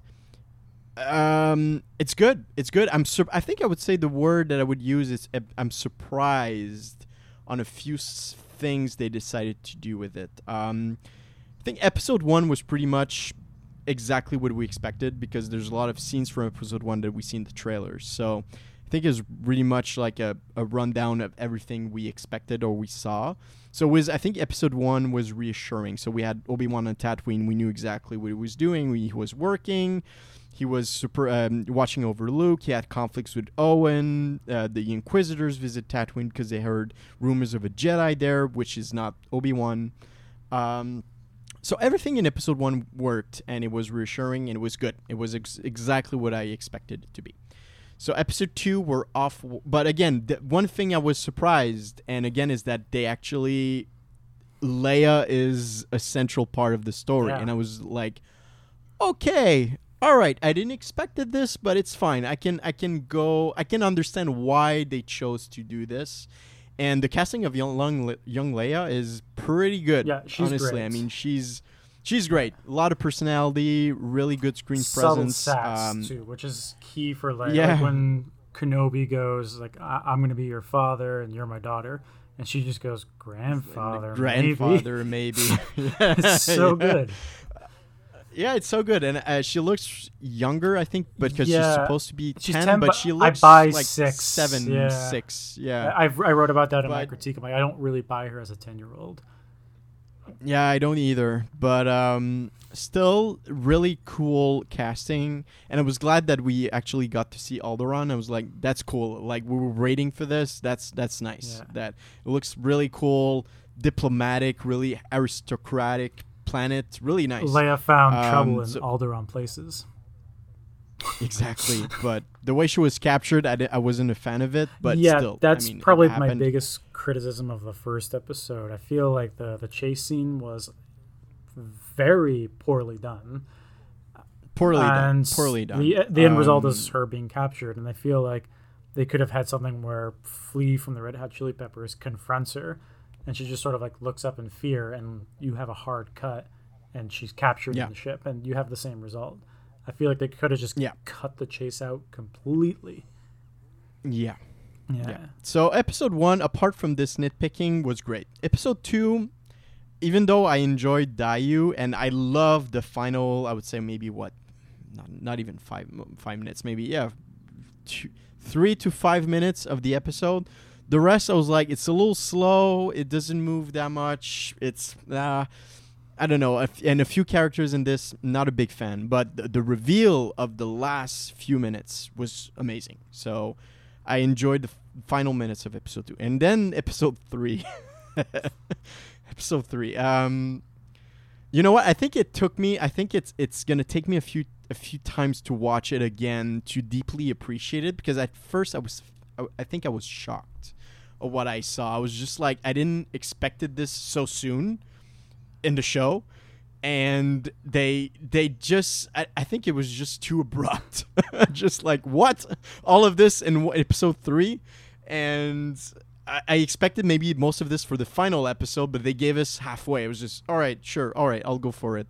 um, it's good. It's good. I'm. Sur- I think I would say the word that I would use is I'm surprised on a few s- things they decided to do with it. Um, I think episode one was pretty much exactly what we expected because there's a lot of scenes from episode one that we see in the trailers. So think is really much like a, a rundown of everything we expected or we saw. So was I think episode one was reassuring. So we had Obi Wan on Tatooine. We knew exactly what he was doing. He was working. He was super um, watching over Luke. He had conflicts with Owen. Uh, the Inquisitors visit Tatooine because they heard rumors of a Jedi there, which is not Obi Wan. Um, so everything in episode one worked, and it was reassuring, and it was good. It was ex- exactly what I expected it to be. So episode two were off, but again, the one thing I was surprised, and again, is that they actually Leia is a central part of the story, Yeah. and I was like, okay, all right, I didn't expected this, but it's fine. I can I can go. I can understand why they chose to do this. And the casting of young young, young Leia is pretty good. Yeah, she's honestly. great. I mean, she's she's great. A lot of personality, really good screen Subtle presence. sass um, too, which is key for like, yeah. like when Kenobi goes like, I- "I'm going to be your father and you're my daughter," and she just goes, "Grandfather, maybe." grandfather, maybe. yeah, [laughs] it's [laughs] so yeah. good. Yeah, it's so good, and uh, she looks younger, I think, because she's supposed to be she's 10, 10, but she I looks like six, seven, yeah. six. Yeah, I, I've, wrote about that in my critique. I'm like, I don't really buy her as a ten year old. Yeah, I don't either. But um, still, really cool casting, and I was glad that we actually got to see Alderaan. I was like, that's cool. Like we were waiting for this. That's that's nice. Yeah. That it looks really cool, diplomatic, really aristocratic planet. Really nice. Leia found Um, trouble in so- Alderaan places. exactly. but the way she was captured, I, I wasn't a fan of it. But yeah, still, that's I mean, probably my biggest criticism of the first episode. I feel like the the chase scene was very poorly done. poorly done. Poorly done. The, the end result Um, is her being captured, and I feel like they could have had something where Flea from the Red Hot Chili Peppers confronts her, and she just sort of like looks up in fear, and you have a hard cut, and she's captured Yeah. in the ship, and you have the same result. I feel like they could have just Yeah. cut the chase out completely. yeah. Yeah. Yeah. So episode one, apart from this nitpicking, was great. Episode two, even though I enjoyed Daiyu and I loved the final, I would say maybe what, not, not even five five minutes, maybe yeah, two, three to five minutes of the episode. The rest, I was like, it's a little slow. It doesn't move that much. It's uh, I don't know. And a few characters in this, not a big fan. But the reveal of the last few minutes was amazing. So I enjoyed the final minutes of episode two, and then episode three. [laughs] episode three. Um, you know what? I think it took me. I think it's it's gonna take me a few a few times to watch it again to deeply appreciate it because at first I was I, I think I was shocked of what I saw. I was just like I didn't expected this so soon in the show and they they just I, I think it was just too abrupt. [laughs] Just like what? All of this in episode three? And I, I expected maybe most of this for the final episode but they gave us halfway. It was just all right sure all right i'll go for it.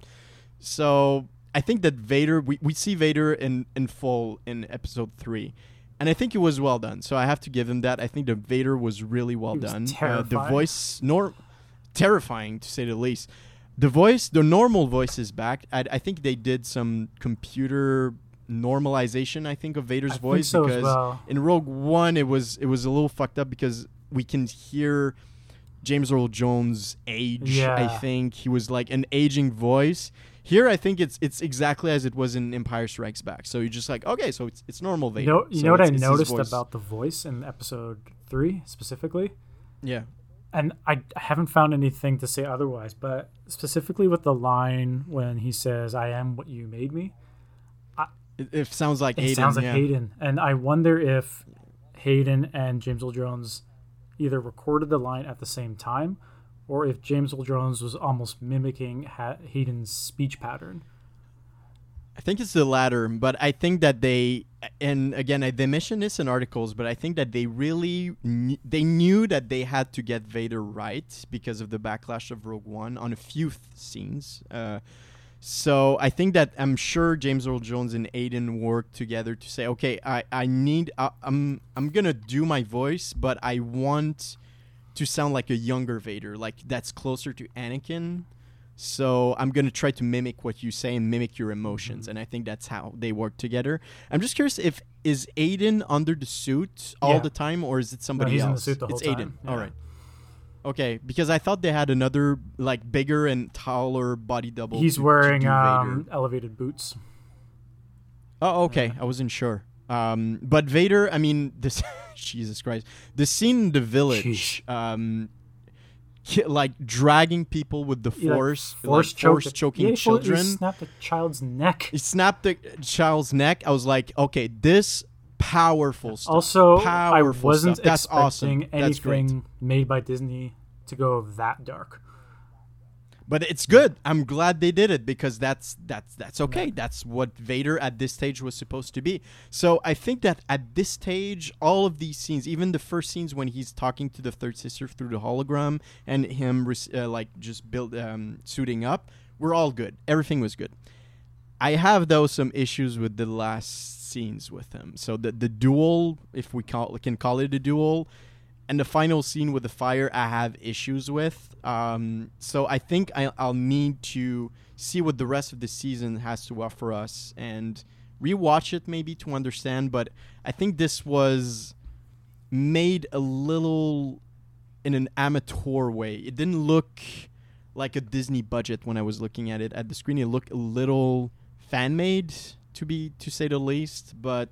So i think that vader we, we see vader in in full in episode three. And I think it was well done, so I have to give him that. I think the Vader was really well was done. Uh, the voice, nor terrifying to say the least. The voice, the normal voice is back. I, I think they did some computer normalization. I think of Vader's I voice so because well. in Rogue One it was it was a little fucked up because we can hear James Earl Jones' age. Yeah. I think he was like an aging voice. Here, I think it's it's exactly as it was in Empire Strikes Back. So you're just like, okay, so it's it's normal You Vader. know, you So know what I it's- it's his noticed about the voice in episode three specifically? Yeah, and I, I haven't found anything to say otherwise, but specifically with the line when he says, I am what you made me, it, it sounds like it Hayden. sounds like yeah. Hayden. And I wonder if Hayden and James Earl Jones either recorded the line at the same time or if James Earl Jones was almost mimicking ha- Hayden's speech pattern. I think it's the latter, but I think that they, and again, I, they mentioned this in articles, but I think that they really kn- they knew that they had to get Vader right because of the backlash of Rogue One on a few th- scenes. Uh, so I think that I'm sure James Earl Jones and Hayden worked together to say, okay, I I need I, I'm I'm gonna do my voice, but I want to sound like a younger Vader, like that's closer to Anakin. So I'm gonna try to mimic what you say and mimic your emotions, and I think that's how they work together. I'm just curious if is Hayden under the suit all Yeah. the time, or is it somebody he's in the else? suit the whole it's Hayden. yeah. All right. Okay, because I thought they had another like bigger and taller body double. He's to- to wearing Vader. um, elevated boots. Oh, okay. I wasn't sure. Um, but Vader, I mean, this [laughs] Jesus Christ, the scene in the village, um, like dragging people with the He, like, force, force like, choked force choking yeah, he he children. snapped a child's neck. He snapped the child's neck. I was like, okay, this powerful stuff. Also, I wasn't stuff. That's expecting awesome. That's great. anything made by Disney to go that dark. But it's good. I'm glad they did it because that's that's that's okay. That's what Vader at this stage was supposed to be. So I think that at this stage, all of these scenes, even the first scenes when he's talking to the third sister through the hologram and him uh, like just build um, suiting up, were all good. Everything was good. I have though some issues with the last scenes with him. So the the duel, if we call can call it a duel, and the final scene with the fire, I have issues with. Um, so I think I, I'll need to see what the rest of the season has to offer us and rewatch it maybe to understand. But I think this was made a little in an amateur way. It didn't look like a Disney budget when I was looking at it at the screen. It looked a little fan made to be to say the least, but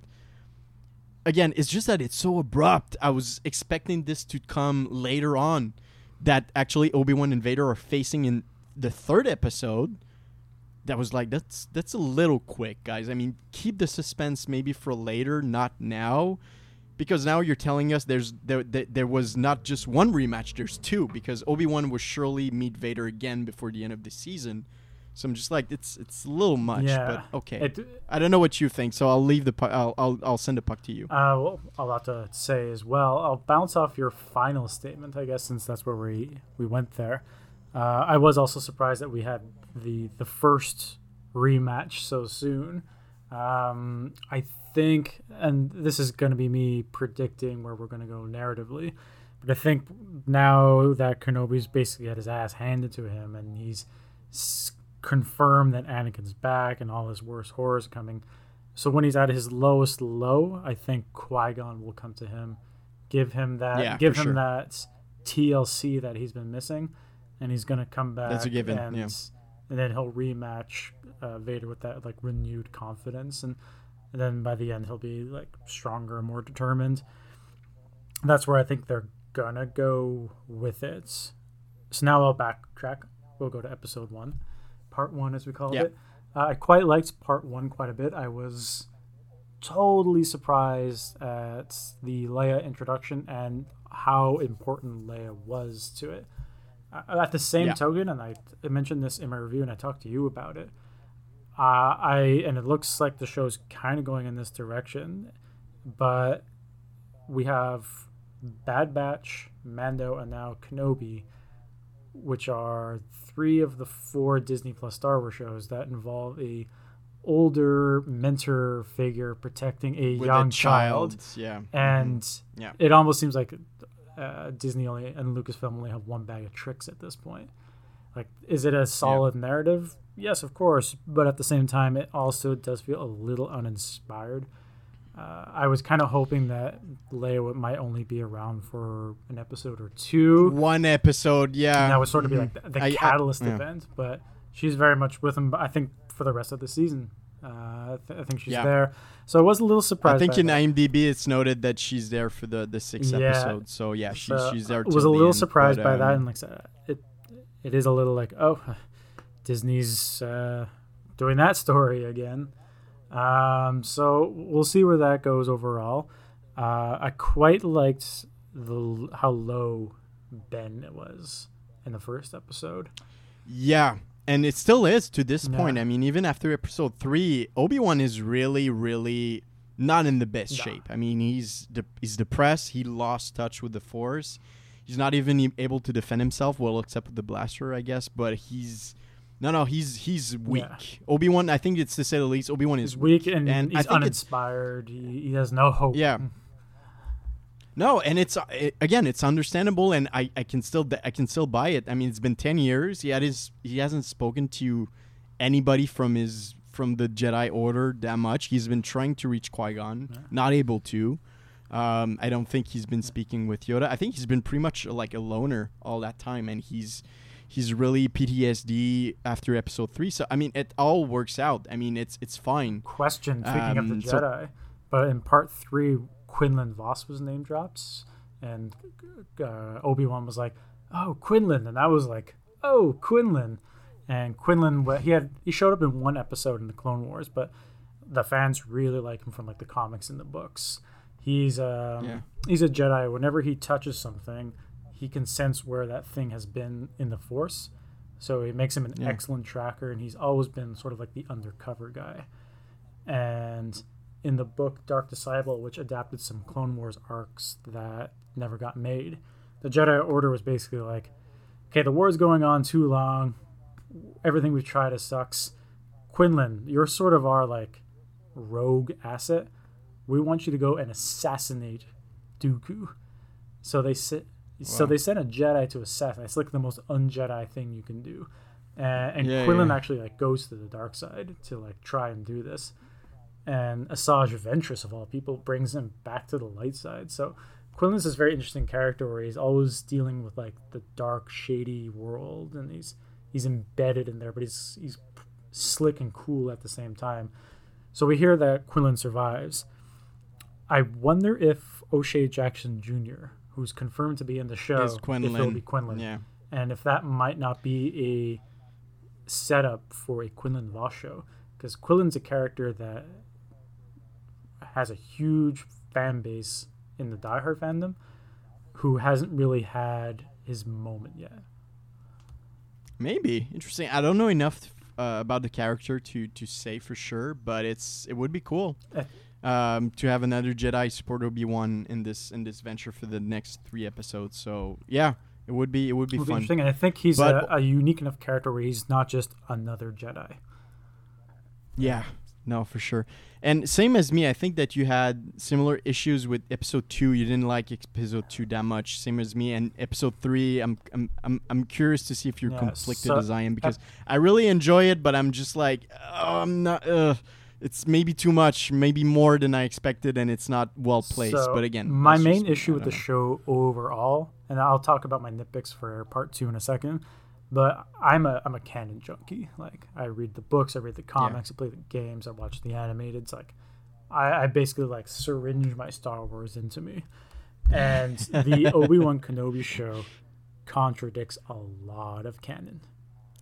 again, it's just that it's so abrupt. I was expecting this to come later on that actually Obi-Wan and Vader are facing in the third episode. that was like that's that's a little quick, guys. I mean, keep the suspense maybe for later, not now, because now you're telling us there's there there, there was not just one rematch, there's two because Obi Wan will surely meet Vader again before the end of the season. So I'm just like it's it's a little much, Yeah. but okay. It, I don't know what you think, so I'll leave the puck. I'll I'll, I'll send the puck to you. Uh, well, a lot to say as well. I'll bounce off your final statement, I guess, since that's where we we went there. Uh, I was also surprised that we had the the first rematch so soon. Um, I think, and this is going to be me predicting where we're going to go narratively, but I think now that Kenobi's basically had his ass handed to him, and he's confirmed that Anakin's back and all his worst horrors coming. So when he's at his lowest low, I think Qui Gon will come to him, give him that, Yeah, give him sure. that TLC that he's been missing, and he's gonna come back. That's a given, And, yeah. and then he'll rematch uh, Vader with that like renewed confidence, and, and then by the end he'll be like stronger and more determined. That's where I think they're gonna go with it. So now I'll backtrack. We'll go to episode one, part one, as we call Yeah. it. Uh, I quite liked part one quite a bit. I was totally surprised at the Leia introduction and how important Leia was to it. Uh, at the same Yeah. token, and I, I mentioned this in my review, and I talked to you about it. Uh, I and it looks like the show's kind of going in this direction, but we have Bad Batch, Mando, and now Kenobi, which are three of the four Disney Plus Star Wars shows that involve a older mentor figure protecting a With young a child, child, yeah, and Yeah. it almost seems like uh, Disney only and Lucasfilm only have one bag of tricks at this point. Like, is it a solid narrative? Yes, of course, but at the same time, it also does feel a little uninspired. Uh, I was kind of hoping that Leia might only be around for an episode or two. one episode, yeah. And that would sort of be like the, the I- I- catalyst yeah. event, but she's very much with him. I think for the rest of the season, uh, I, th- I think she's Yeah. there. So I was a little surprised. I think in that. IMDb it's noted that she's there for the the sixth Yeah. episode. So yeah, she's So she's there. I was a little end, surprised but, by that, um, and like said, it it is a little like oh, [laughs] Disney's uh, doing that story again. Um, so we'll see where that goes overall. Uh, I quite liked the how low Ben was in the first episode. Yeah, and it still is to this Yeah. point. I mean, even after episode three, Obi Wan is really, really not in the best No. shape. I mean, he's de- he's depressed. He lost touch with the Force. He's not even able to defend himself. Well, except with the blaster, I guess. But he's no, no. He's he's weak. Yeah. Obi Wan. I think it's to say the least. Obi Wan is He's weak and, and he's uninspired. He, he has no hope. Yeah. No, and it's uh, it, again, it's understandable, and I, I can still I can still buy it. I mean, it's been ten years. He had his he hasn't spoken to anybody from his from the Jedi Order that much. He's been trying to reach Qui Gon, not able to. Um, I don't think he's been speaking with Yoda. I think he's been pretty much like a loner all that time, and he's he's really PTSD after Episode three. So I mean, it all works out. I mean, it's it's fine. question speaking of Um, the so- Jedi, but in part three, Quinlan Vos was name drops, and uh, Obi Wan was like, "Oh, Quinlan," and I was like, "Oh, Quinlan," and Quinlan he had he showed up in one episode in the Clone Wars, but the fans really like him from like the comics and the books. He's um, Yeah. he's a Jedi. Whenever he touches something, he can sense where that thing has been in the Force. So it makes him an Yeah. excellent tracker, and he's always been sort of like the undercover guy. And in the book Dark Disciple, which adapted some Clone Wars arcs that never got made, the Jedi Order was basically like, okay, the war's going on too long. Everything we've tried is sucks. Quinlan, you're sort of our like rogue asset. We want you to go and assassinate Dooku. So they sit. So they sent a Jedi to assassinate. It's like the most un-Jedi thing you can do. Uh, and Yeah, Quinlan yeah. actually like goes to the dark side to like try and do this. And Asajj Ventress of all people brings him back to the light side. So Quinlan's this very interesting character where he's always dealing with like the dark, shady world, and he's he's embedded in there, but he's he's slick and cool at the same time. So we hear that Quinlan survives. I wonder if O'Shea Jackson Jr., who's confirmed to be in the show, Is if it'll be Quinlan, Yeah. and if that might not be a setup for a Quinlan Vos show because Quinlan's a character that has a huge fan base in the Die Hard fandom who hasn't really had his moment yet. Maybe interesting. I don't know enough uh, about the character to to say for sure, but it's it would be cool Eh. Um, to have another Jedi support Obi Wan in this in this venture for the next three episodes. So yeah, it would be it would be Would be fun. interesting, and I think he's a, a unique enough character where he's not just another Jedi. Yeah, no, for sure. And same as me, I think that you had similar issues with episode two. You didn't like episode two that much, same as me. And episode three, I'm I'm I'm, I'm curious to see if you're Yeah, conflicted so- as I am because I really enjoy it, but I'm just like, oh, I'm not. Uh, it's maybe too much, maybe more than I expected, and it's not well placed. So, but again, my main just issue with the know. show overall, and I'll talk about my nitpicks for part two in a second. But I'm a I'm a canon junkie. Like I read the books, I read the comics, I play the games, I watch the animated. It's like I, I basically like syringe my Star Wars into me. And [laughs] the Obi Wan Kenobi show contradicts a lot of canon.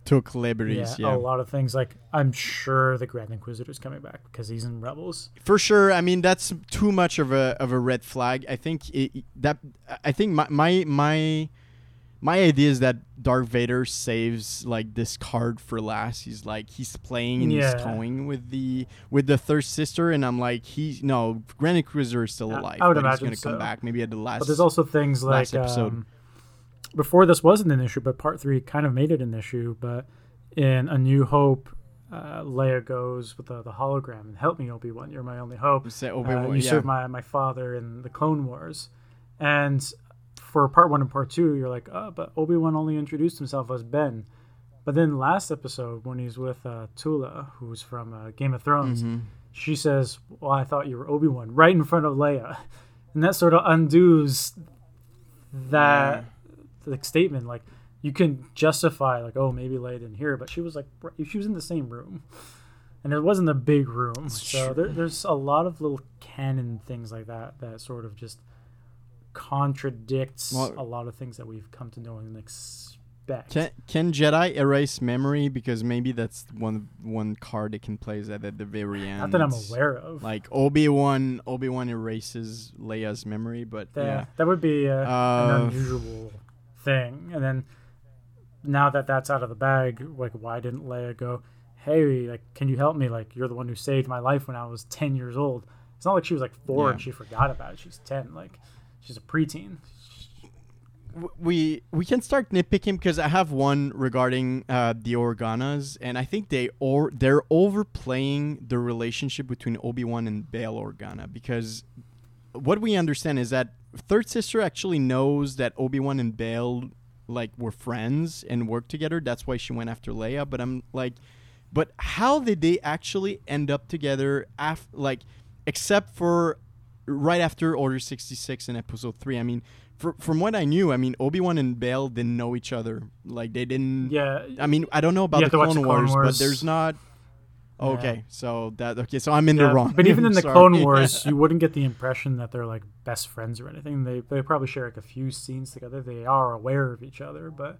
Took liberties. Yeah, Yeah, a lot of things. Like I'm sure the Grand Inquisitor's coming back because he's in Rebels. for sure. I mean, that's too much of a of a red flag. I think it, that I think my my my my idea is that Darth Vader saves like this card for last. He's like he's playing and Yeah. he's toying with the with the third sister, and I'm like he's no Grand Inquisitor is still alive. I would but he's gonna come back maybe at the last. But there's also things like episode. um, before this wasn't an issue, but part three kind of made it an issue. But in A New Hope, uh, Leia goes with the, the hologram and help me, Obi Wan. You're my only hope. Say Uh, you yeah. served my, my father in the Clone Wars, and for part one and part two, you're like, oh, but Obi Wan only introduced himself as Ben. But then last episode, when he's with uh, Tula, who's from uh, Game of Thrones, Mm-hmm. she says, "Well, I thought you were Obi Wan," right in front of Leia, and that sort of undoes that like statement. Like you can justify, like, "Oh, maybe Leia didn't hear," but she was like, she was in the same room, and it wasn't a big room. So there, there's a lot of little canon things like that that sort of just contradicts Well- a lot of things that we've come to know and expect. Can, can Jedi erase memory because maybe that's one one card it can play at at the very end. Not that I'm aware of. Like Obi Wan, Obi Wan erases Leia's memory, but that, yeah, that would be uh, Uh, an unusual thing. And then now that that's out of the bag, like why didn't Leia go, "Hey, like, can you help me? Like, you're the one who saved my life when I was ten years old." It's not like she was like four Yeah. and she forgot about it. She's ten. Like, she's a preteen. We we can start nitpicking because I have one regarding uh, the Organas, and I think they or they're overplaying the relationship between Obi Wan and Bail Organa because what we understand is that third sister actually knows that Obi Wan and Bail like were friends and worked together. That's why she went after Leia. But I'm like, but how did they actually end up together? Af- like, except for right after Order sixty six in Episode three. I mean, fr- from what I knew, I mean Obi Wan and Bail didn't know each other. Like they didn't. Yeah. I mean, I don't know about the have to watch Clone, Clone Wars, Wars. but there's not. Yeah. Okay, so that okay, so I'm in Yeah, the wrong. But even in the Sorry. Clone [laughs] Wars, you wouldn't get the impression that they're like best friends or anything. They they probably share like a few scenes together. They are aware of each other, but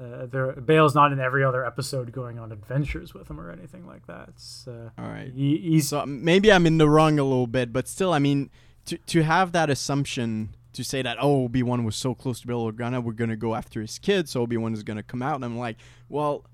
uh, they're, Bail's not in every other episode going on adventures with him or anything like that. It's, uh, All right. he, he's So maybe I'm in the wrong a little bit, but still, I mean, to to have that assumption to say that oh Obi Wan was so close to Bail Organa, we're gonna go after his kid, so Obi Wan is gonna come out, and I'm like, well,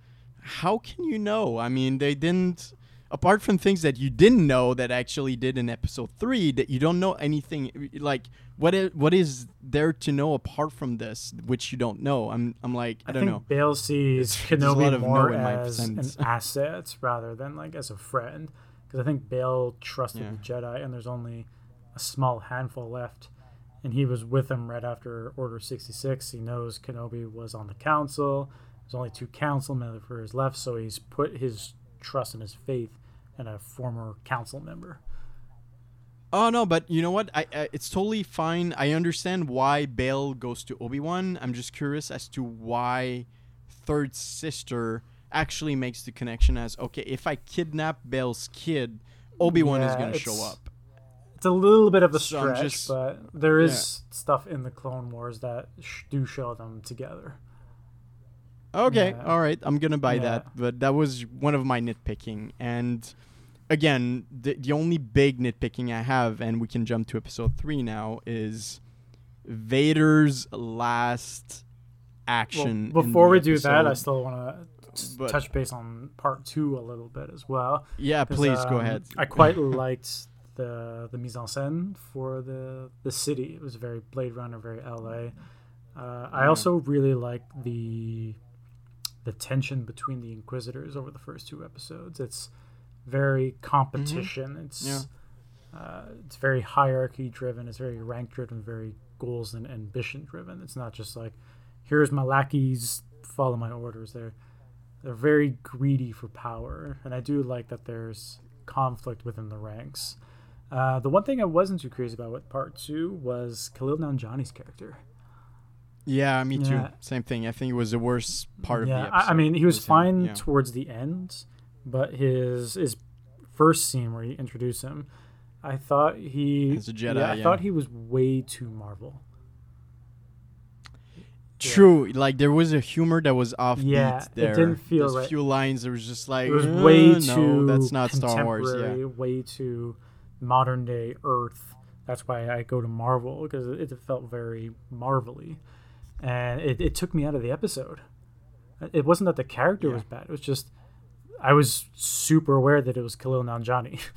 how can you know? I mean, they didn't. Apart from things that you didn't know that actually did in episode three, that you don't know anything like what is what is there to know apart from this, which you don't know. I'm I'm like I, I, don't think know. Bail sees Kenobi of no more my as an [laughs] asset rather than like as a friend, because I think Bail trusted Yeah. the Jedi, and there's only a small handful left, and he was with them right after Order sixty six. He knows Kenobi was on the council. There's only two council members left, so he's put his trust and his faith in a former council member. Oh no, but you know what? I, I it's totally fine. I understand why Bail goes to Obi Wan. I'm just curious as to why third sister actually makes the connection as okay, if I kidnap Bail's kid, Obi Wan is gonna show up. It's a little bit of a So stretch, just- but there is stuff in the Clone Wars that sh- do show them together. Okay, Yeah. all right, I'm gonna buy Yeah. that. But that was one of my nitpicking, and again, the the only big nitpicking I have, and we can jump to episode three now, is Vader's last action. in before we do that, I still want to But- touch base on part two a little bit as well. Yeah, please go um, ahead. I quite liked the the mise en scène for the the city. It was very Blade Runner, very LA. Uh, I also really liked the the tension between the Inquisitors over the first two episodes. It's very competition. It's Yeah. uh, it's very hierarchy driven. It's very rank driven. Very goals and ambition driven. It's not just like here's my lackeys, follow my orders. They're they're very greedy for power, and I do like that there's conflict within the ranks. Uh, the one thing I wasn't too crazy about with part two was Kumail Nanjiani's character. Yeah, me too. Yeah. Same thing. I think it was the worst part of the yeah, episode. I, mean he was fine yeah. towards the end, but his his first scene where he introduced him, I thought he As a Jedi, yeah, I yeah. thought he was way too Marvel. True, like there was a humor that was offbeat Yeah, it there. didn't feel There's right. a few lines that was just like It was "Uh, way no, that's not Star Wars. Yeah, way too modern day Earth. That's why I go to Marvel because it, it felt very marvelly, and it, it took me out of the episode. It wasn't that the character Yeah. was bad; it was just I was super aware that it was Kumail Nanjiani. [laughs]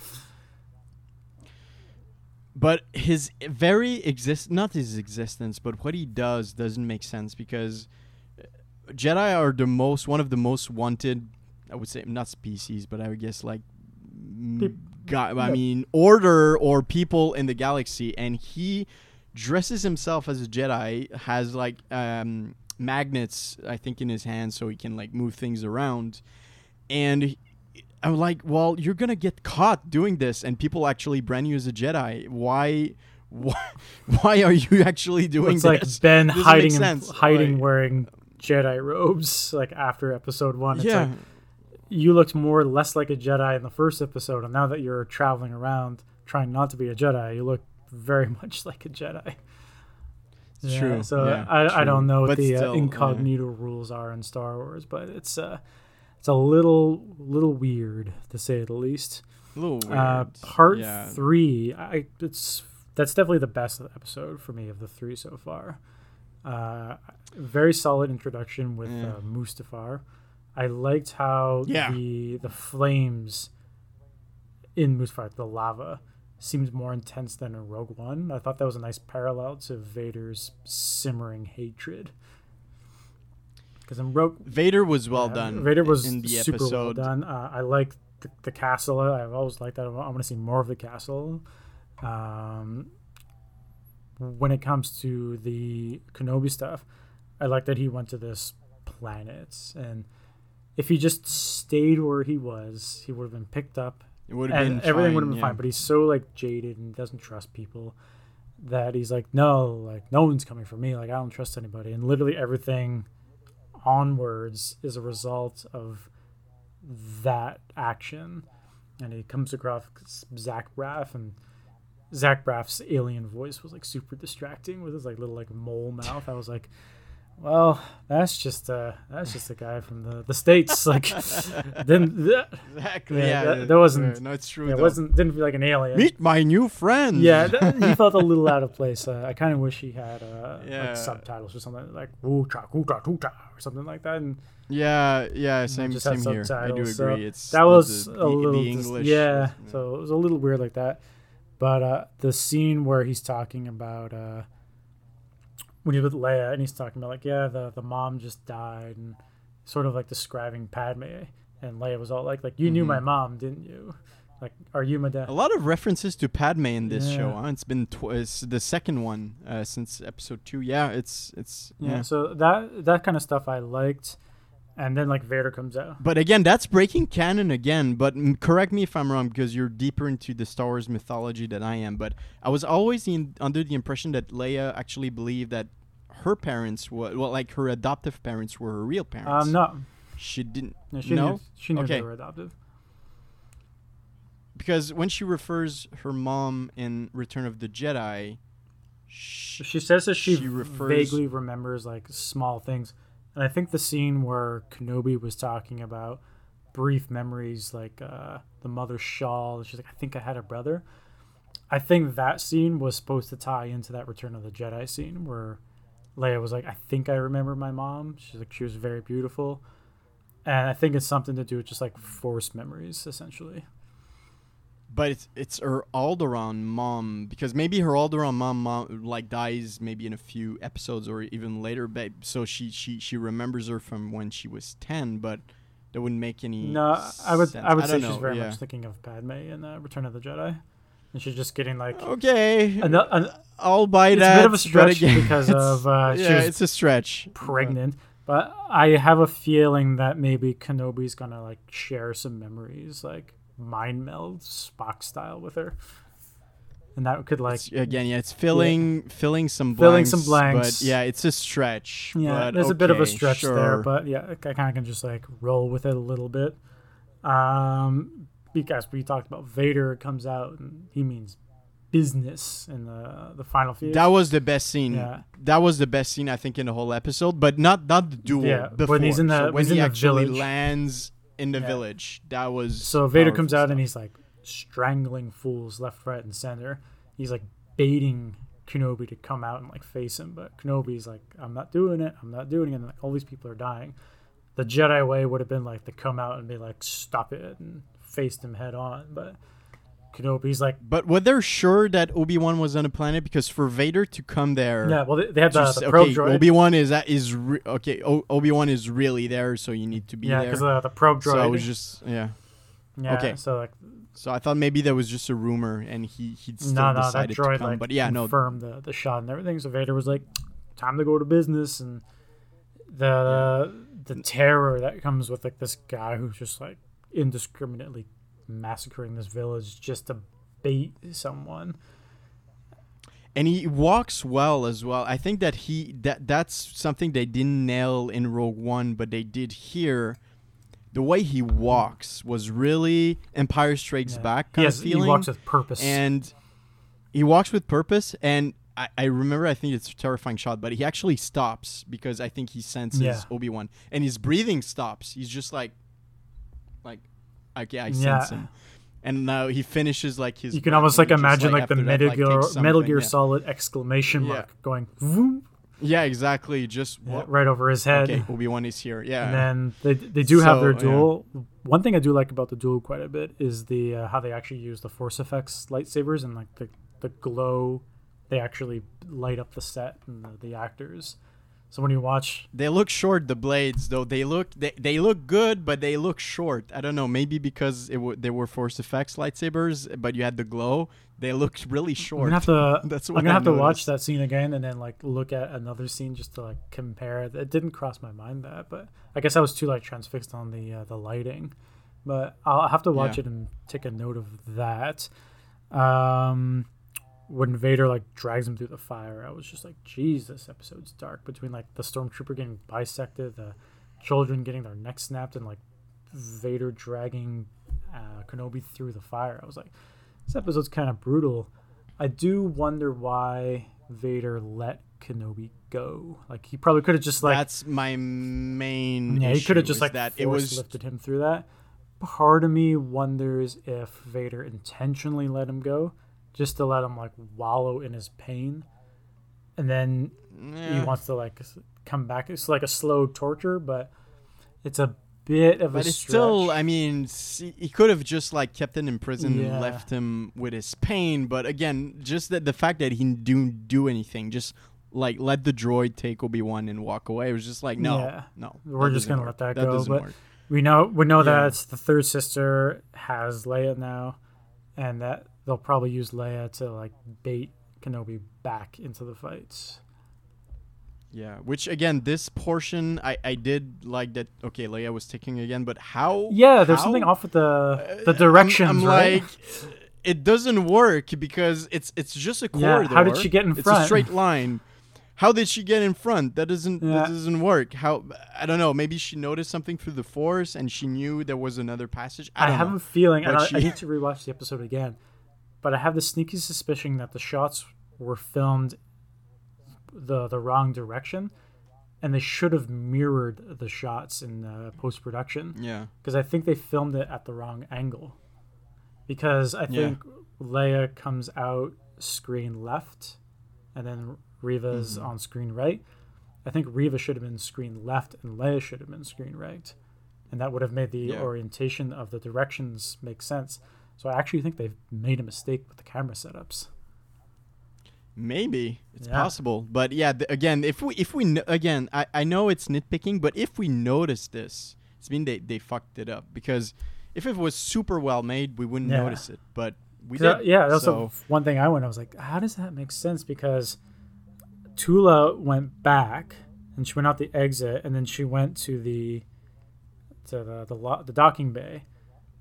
but his very exist not his existence, but what he does doesn't make sense because uh, Jedi are the most one of the most wanted. I would say not species, but I would guess like. God, I yeah. mean, order or people in the galaxy, and he dresses himself as a Jedi, has like um, magnets, I think, in his hands, so he can like move things around. And he- I'm like, well, you're gonna get caught doing this, and people actually brand you as a Jedi. Why? [laughs] Why, why are you actually doing it's like this? Ben Doesn't make hiding in, hiding Like- wearing Jedi robes like after episode one. It's yeah, like you looked more less like a Jedi in the first episode, and now that you're traveling around trying not to be a Jedi, you look very [laughs] much like a Jedi. It's Yeah, true. So Yeah, I, I don't know what But the still, uh, yeah. incognito rules are in Star Wars, but it's uh, it's a little little weird to say the least. a little weird. Uh, part yeah. three, I it's that's definitely the best episode for me of the three so far. Uh, very solid introduction with Yeah. uh, Mustafar. I liked how Yeah. the the flames in Mustafar, the lava, seemed more intense than in Rogue One. I thought that was a nice parallel to Vader's simmering hatred. Because in Rogue Vader was well yeah, done. Vader was in the super episode. well done. Uh, I like the, the castle. I've always liked that. I want to see more of the castle. Um, when it comes to the Kenobi stuff, I like that he went to this planet, and if he just stayed where he was, he would have been picked up, It would have been everything would have been yeah. fine. But he's so like jaded and doesn't trust people that he's like, no, like no one's coming for me. Like I don't trust anybody, and literally everything onwards is a result of that action. And he comes across Zach Braff, and Zach Braff's alien voice was like super distracting with his like little like mole mouth. I was like, well, that's just uh that's just a guy from the the states. Like, [laughs] then th- Exactly. Yeah, Yeah, that- that wasn't- no, it's true. it wasn't didn't feel like an alien. Meet my new friend. Yeah, th- [laughs] he felt a little out of place. Uh, I kind of wish he had uh, Yeah. like subtitles or something like "Woo cha kuta tuta" or something like that. And yeah, yeah. Same, just same here. I do subtitles, so agree. it's that was the, a the- little the dis- English. yeah, so it was a little weird like that. But uh, the scene where he's talking about uh, when he's with Leia and he's talking about like yeah the the mom just died and sort of like describing Padme and Leia was all like like you knew Mm-hmm. my mom didn't you like are you my dad A lot of references to Padme in this show. Huh? It's been tw- it's the second one uh, since episode two. Yeah, it's it's yeah. yeah. so that that kind of stuff I liked and then like Vader comes out But again, that's breaking canon again. But mm, correct me if I'm wrong because you're deeper into the Star Wars mythology than I am. But I was always in, under the impression that Leia actually believed that her parents were well, like her adoptive parents were her real parents. um no she didn't. no she no, knew she knew Okay. they were adoptive because when she refers her mom in Return of the Jedi, she, She says that she, She refers- vaguely remembers like small things. And I think the scene where Kenobi was talking about brief memories, like uh, the mother's shawl, she's like, I think I had a brother. I think that scene was supposed to tie into that Return of the Jedi scene where Leia was like, I think I remember my mom. She's like, she was very beautiful. And I think it's something to do with just like forced memories, essentially. But it's it's her Alderaan mom because maybe her Alderaan mom, mom like dies maybe in a few episodes or even later. But so she she she remembers her from when she was ten, but that wouldn't make any. No, I would sense. I would say don't she's very yeah. much thinking of Padme in uh, Return of the Jedi, and she's just getting like Okay, an, an, I'll buy it's that. a bit of a stretch again, because of uh, yeah, it's a stretch. pregnant. But I have a feeling that maybe Kenobi's gonna like share some memories, like mind meld Spock style with her, and that could like It's- again, yeah, it's filling filling some blanks, Filling some blanks. But yeah, it's a stretch. yeah, there's a bit of a okay, stretch there, but yeah, I kind of can just like roll with it a little bit. Um, because we talked about Vader comes out and he means business in the the final feud. that was the best scene. Yeah. That was the best scene I think in the whole episode, but not not the duel. Yeah, before. when he's in the- so when he's he in actually village. lands in the Yeah. village, that was So Vader comes out stuff. and he's like strangling fools left, right, and center. He's like baiting Kenobi to come out and like face him, but Kenobi's like, "I'm not doing it. I'm not doing it." And like all these people are dying. The Jedi way would have been like to come out and be like, "Stop it!" and face him head on. But Kenobi's like, But were they sure that Obi Wan was on the planet? Because for Vader to come there, "Yeah." Well, they, they have the, just- the probe okay, droid. Obi Wan is uh, is re- okay. O- Obi Wan is really there, so you need to be yeah, there. Yeah, because the, uh, the probe droid. so I was just yeah. yeah, okay. So like, So I thought maybe that was just a rumor, and he he'd still no, no, that droid to come. like but yeah, no, confirmed the the shot and everything. So Vader was like, "Time to go to business," and the the terror that comes with like this guy who's just like indiscriminately massacring this village just to bait someone. and he walks well as well. I think that he that that's something they didn't nail in Rogue One, but they did here. The way he walks was really Empire Strikes Yeah. Back He, kind has, of he walks with purpose. and he walks with purpose and I, I remember I think it's a terrifying shot, but he actually stops because I think he senses Yeah. Obi Wan and his breathing stops. He's just like like okay, I Yeah. sense him. And now he finishes like his you can almost like imagine like, the after that, Metal like, Gear Metal Gear yeah. Solid exclamation Yeah. mark going vroom, Yeah, exactly. Just yeah, right over his head. Okay, Obi Wan is here. Yeah. And then they they do have their So, yeah. duel. One thing I do like about the duel quite a bit is the uh, how they actually use the force effects lightsabers and like the the glow. They actually light up the set and the, the actors. So when you watch, They look short, the blades though. They look they, they look good, but they look short. I don't know, maybe because it w- they were force effects lightsabers, but you had the glow. They looked [laughs] really short. I'm gonna have to [laughs] That's what I'm gonna I have to watch that scene again and then like look at another scene just to like compare. It didn't cross my mind that, but I guess I was too like transfixed on the uh, the lighting. But I'll have to watch Yeah. it and take a note of that. Um, when Vader like drags him through the fire, I was just like, "Jeez, this episode's dark." Between like the stormtrooper getting bisected, the children getting their necks snapped, and like Vader dragging uh, Kenobi through the fire, I was like, "This episode's kind of brutal." I do wonder why Vader let Kenobi go. Like he probably could have just like That's my main. yeah, he could have just like that it was lifted him through that. Part of me wonders if Vader intentionally let him go, just to let him like wallow in his pain, and then he Eh, wants to like come back. It's like a slow torture, but it's a bit of a But it's stretch. still, I mean, he could have just like kept him in prison Yeah. and left him with his pain. But again, just that the fact that he didn't do anything, just like let the droid take Obi Wan and walk away. It was just like, no, Yeah. no, We're just gonna work. let that go, doesn't but- work. We know we know Yeah. that the third sister has Leia now, and that they'll probably use Leia to like bait Kenobi back into the fights. Yeah, which again, this portion I I did like that. Okay, Leia was taking again, but how? Yeah, there's how- something off with the uh, the I'm- directions, I'm, right? like, it doesn't work because it's it's just a Yeah, corridor. how did she get in front? It's a straight line. How did she get in front? That doesn't Yeah. that doesn't work. How I don't know. Maybe she noticed something through the force and she knew there was another passage. I, I, have know. a feeling, I, I need to rewatch the episode again, but I have the sneaky suspicion that the shots were filmed the the wrong direction, and they should have mirrored the shots in uh, post production. Yeah. Because I think they filmed it at the wrong angle. Because I Yeah. think Leia comes out screen left, and then Reva's Mm-hmm. on screen right. I think Reva should have been screen left, and Leia should have been screen right, and that would have made the Yeah. orientation of the directions make sense. So I actually think they've made a mistake with the camera setups. Maybe it's Yeah. possible, but yeah. Th- again, if we if we kn- again, I, I know it's nitpicking, but if we notice this, it's mean they they fucked it up because if it was super well made, we wouldn't Yeah. notice it. But we 'Cause, uh, yeah, that's so, one thing I went. I was like, how does that make sense? Because Tala went back and she went out the exit, and then she went to the to the the, lo- the docking bay,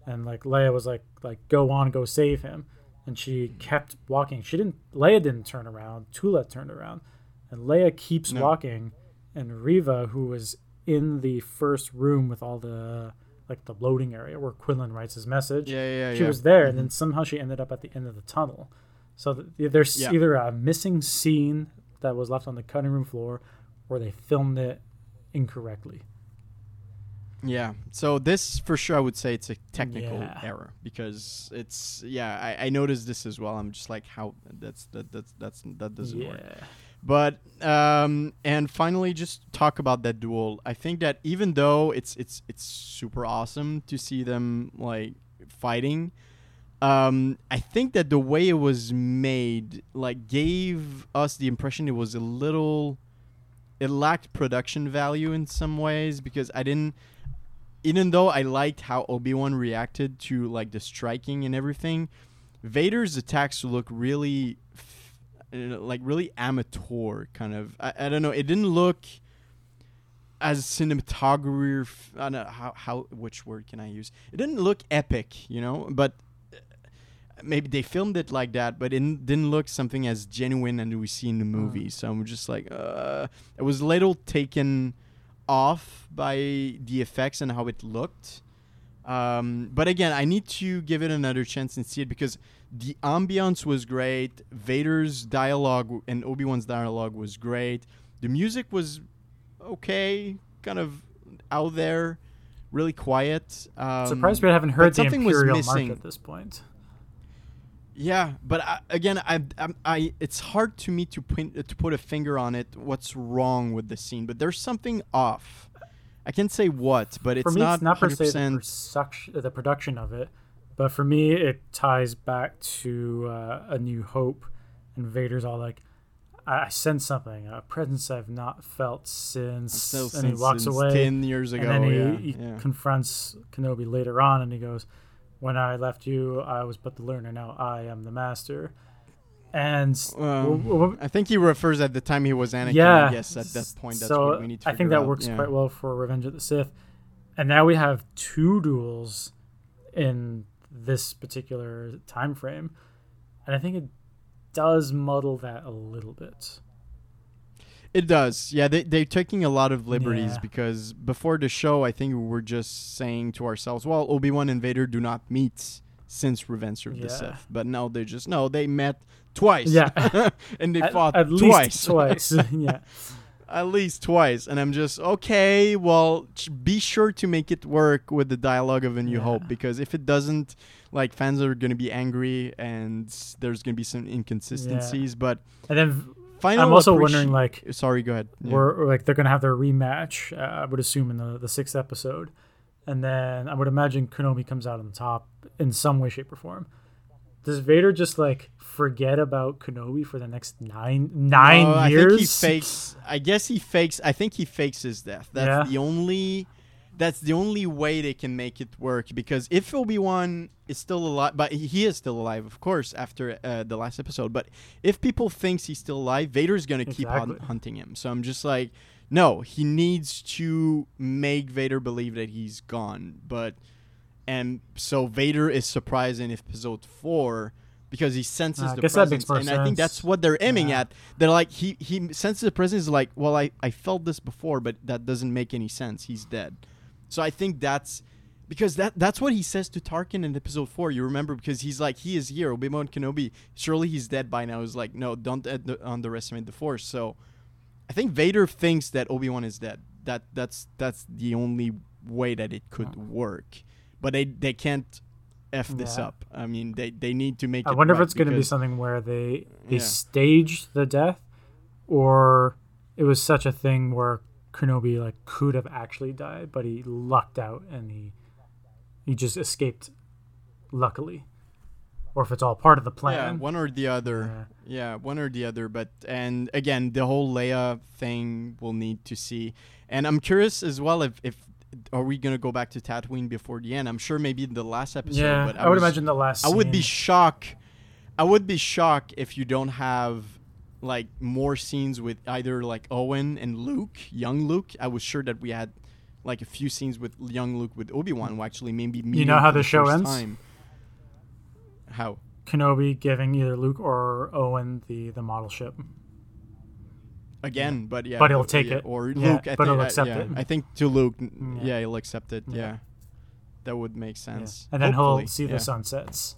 and like Leia was like like go on, go save him, and she kept walking. She didn't. Leia didn't turn around. Tala turned around, and Leia keeps No. walking, and Reva, who was in the first room with all the like the loading area where Quinlan writes his message yeah, yeah, she yeah. was there, and then mm-hmm. somehow she ended up at the end of the tunnel. So th- there's Yeah. either a missing scene that was left on the cutting room floor, or they filmed it incorrectly. Yeah. So this for sure I would say it's a technical Yeah. error because it's yeah, I, I noticed this as well. I'm just like how that's that that's that's that doesn't yeah, work. But um and finally just talk about that duel. I think that even though it's it's it's super awesome to see them like fighting um I think that the way it was made like gave us the impression it was a little it lacked production value in some ways because I didn't even though I liked how Obi-Wan reacted to like the striking and everything, Vader's attacks look really f- uh, like really amateur kind of. I, I don't know. It didn't look as cinematography. I don't know how how which word can I use? It didn't look epic, you know, but. uh, Maybe they filmed it like that, but it didn't look something as genuine as we see in the movie. So I'm just like, uh, it was a little taken off by the effects and how it looked. Um, but again, I need to give it another chance and see it because the ambiance was great. Vader's dialogue and Obi Wan's dialogue was great. The music was okay, kind of out there, really quiet. Um, Surprised we haven't heard the something was Imperial missing. at this point. Yeah, but I, again, I, I, I, it's hard to me to point, to put a finger on it. What's wrong with the scene? But there's something off. I can't say what, but it's for me, not it's not per se the, 100%. the production of it, but for me, it ties back to uh, A New Hope, and Vader's all like, "I, I sense something, a presence I've not felt since," and he walks since away. ten years ago. and then he, yeah, he yeah. confronts Kenobi later on, and he goes, "When I left you, I was but the learner. Now I am the master." And Um, w- w- I think he refers at the time he was Anakin. yeah, I guess at that point, that's so what we need to I think that out, works yeah. quite well for Revenge of the Sith. And now we have two duels in this particular time frame, and I think it does muddle that a little bit. It does. Yeah, they, they're taking a lot of liberties Yeah. because before the show, I think we were just saying to ourselves, well, Obi Wan and Vader do not meet since Revenge of the Yeah. Sith. But now they just, no, they met twice. Yeah. [laughs] and they at, fought at twice. least twice. [laughs] [laughs] yeah, at least twice. And I'm just, okay, well, be sure to make it work with the dialogue of A New Yeah. Hope because if it doesn't, like, fans are going to be angry and there's going to be some inconsistencies. But and then final I'm also appreci- wondering, like, Sorry, go ahead. Yeah. we're like they're gonna have their rematch. Uh, I would assume in the the sixth episode, and then I would imagine Kenobi comes out on top in some way, shape, or form. Does Vader just like forget about Kenobi for the next nine nine No, I years? think he fakes. I guess he fakes. I think he fakes his death. That's Yeah. the only. That's the only way they can make it work. Because if Obi Wan is still alive, but he is still alive, of course, after uh, the last episode. But if people thinks he's still alive, Vader's gonna keep on hunting him. So I'm just like, no, he needs to make Vader believe that he's gone. But and so Vader is surprised in episode four because he senses I the presence, and I think that's what they're aiming Yeah. at. They're like he he senses the presence. Like, well, I I felt this before, but that doesn't make any sense. He's dead. So I think that's because that that's what he says to Tarkin in episode four. You remember because he's like he is here, Obi Wan Kenobi. Surely he's dead by now. He's like, no, don't under- underestimate the Force. So I think Vader thinks that Obi Wan is dead. That that's that's the only way that it could work. But they they can't f this Yeah. up. I mean, they they need to make. I wonder if it's going to be something where they they Yeah. staged the death, or it was such a thing where Kenobi like could have actually died, but he lucked out and he he just escaped, luckily, or if it's all part of the plan. Yeah, one or the other. Yeah. one or the other. But and again, the whole Leia thing we'll need to see. And I'm curious as well if if are we gonna go back to Tatooine before the end? I'm sure maybe in the last episode. yeah, but I, would was- imagine the last. I would be shocked. I would be shocked if you don't have like more scenes with either like Owen and Luke, young Luke. I was sure that we had like a few scenes with young Luke with Obi Wan, who actually maybe you know how for the show ends? Time. How? Kenobi giving either Luke or Owen the the model ship. Again, but yeah, But he'll or- take yeah, it. or Yeah, Luke. I but think, he'll accept yeah, it. I think to Luke, mm, Yeah. yeah, he'll accept it. Yeah, Yeah. that would make Yeah. sense. And then Hopefully, he'll see yeah. the sunsets.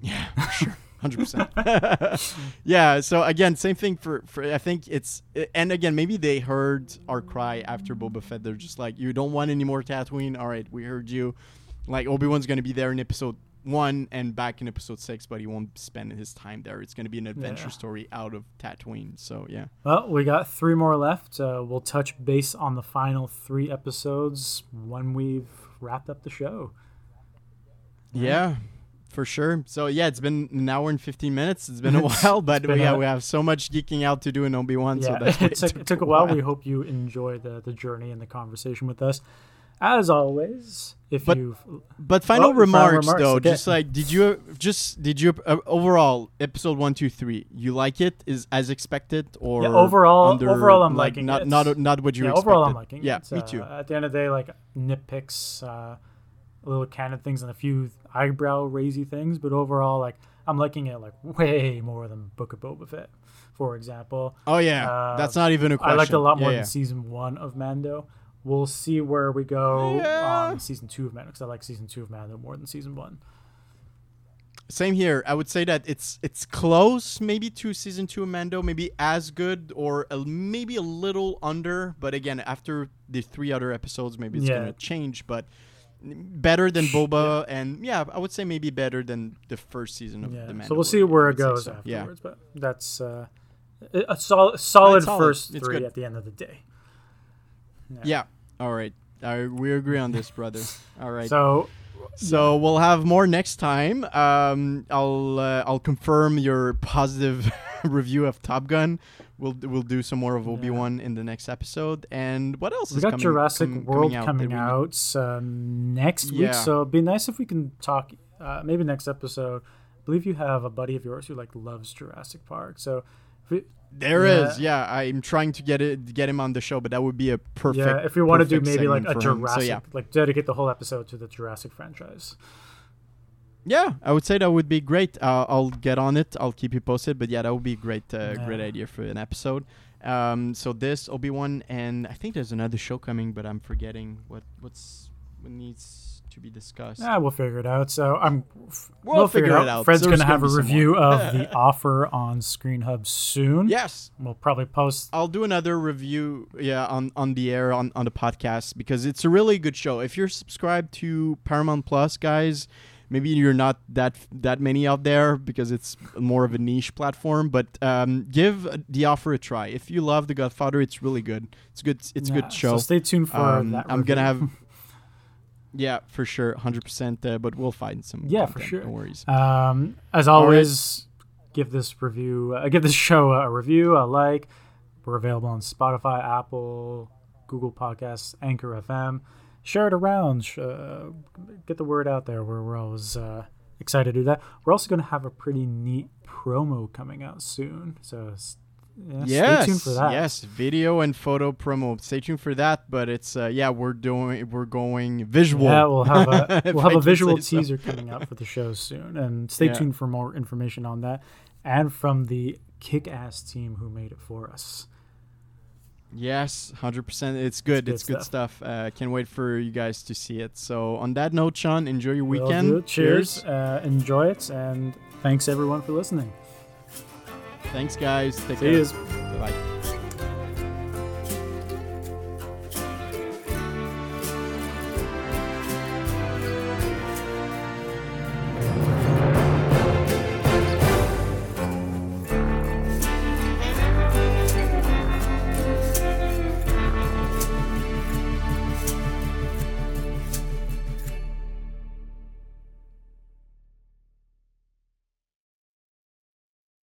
Yeah, for [laughs] sure. Hundred percent. Yeah. So again, same thing for, for I think it's and again maybe they heard our cry after Boba Fett. They're just like, you don't want any more Tatooine. All right, we heard you. Like Obi Wan's gonna be there in episode one and back in episode six, but he won't spend his time there. It's gonna be an adventure Yeah. story out of Tatooine. So yeah. Well, we got three more left. Uh, we'll touch base on the final three episodes when we've wrapped up the show. Yeah, for sure. So yeah, it's been an hour and fifteen minutes. It's been a [laughs] while, but it's yeah, a- [laughs] we have so much geeking out to do in Obi Wan. Yeah, so that's [laughs] it, took, it took a while. We hope you enjoy the, the journey and the conversation with us. As always, if But- you've But final Oh, final remarks, remarks, though, okay. just like did you just did you uh, overall episode one two three you like it is as expected or Yeah, overall- under, overall I'm like liking not it. not not what you yeah, expected. overall, I'm liking yeah, it. me Uh, too. At the end of the day, like nitpicks, uh, little canon things, and a few eyebrow raisy things, but overall, like I'm liking it like way more than Book of Boba Fett, for example. Oh yeah, uh, that's not even a question. I liked a lot more yeah, than season one of Mando. We'll see where we go Yeah. on season two of Mando because I like season two of Mando more than season one. Same here. I would say that it's it's close, maybe to season two of Mando, maybe as good or a, maybe a little under. But again, after the three other episodes, maybe it's Yeah. gonna change. But better than [laughs] Boba, and yeah, I would say maybe better than the first season of Yeah. the Mandalorian. So we'll see where it goes so. afterwards, but that's uh, a a solid, solid first It's three good. at the end of the day. Yeah. Yeah. All right. I, we agree on this, brother. [laughs] All right. So So we'll have more next time. Um, I'll uh, I'll confirm your positive [laughs] [laughs] review of Top Gun. We'll we'll do some more of Obi Wan in the next episode. And what else we is got coming? Jurassic com- World coming out? coming out, um, next Yeah. week. So it'd be nice if we can talk. Uh, maybe next episode. I believe you have a buddy of yours who like loves Jurassic Park. So if we, There Yeah. is, yeah. I'm trying to get it get him on the show, but that would be a perfect. yeah, if we want to do maybe like a segment for him. Jurassic, So yeah, like dedicate the whole episode to the Jurassic franchise. Yeah, I would say that would be great. Uh, I'll get on it. I'll keep you posted. But yeah, that would be a great, uh, great idea for an episode. Um, so this Obi Wan, and I think there's another show coming, but I'm forgetting what what's what needs to be discussed. Ah, we'll figure it out. So I'm. We'll We'll, figure, figure it out. out. Fred's gonna have a review of [laughs] the offer on Screen Hub soon. Yes, We'll probably post. I'll do another review, yeah, on on the air on on the podcast because it's a really good show. If you're subscribed to Paramount Plus, guys, maybe you're not that that many out there because it's more of a niche platform. But um, give the offer a try. If you love The Godfather, it's really good. It's good. It's a Yeah, good show. So stay tuned for Um, that. I'm gonna have. [laughs] [laughs] Yeah, for sure, hundred percent. Uh, but we'll find some. Yeah, for sure. No worries. Um, as right. always, give this review, uh, give this [laughs] show a review, a like. We're available on Spotify, Apple, Google Podcasts, Anchor FM. Share it around. Uh, get the word out there. We're, we're always uh, excited to do that. We're also going to have a pretty neat promo coming out soon. So yeah, yes, stay tuned for that. yes, video and photo promo. Stay tuned for that. But it's uh, yeah, we're doing we're going visual. Yeah, we'll have a [laughs] we'll have I a visual say so. teaser coming out for the show soon, and stay Yeah. tuned for more information on that, and from the kick-ass team who made it for us. Yes, hundred percent. It's good. good It's good stuff. Uh, can't wait for you guys to see it. So on that note, Sean, enjoy your weekend. do. Cheers. Uh, enjoy it, and thanks everyone for listening. Thanks, guys. Take See care. Bye.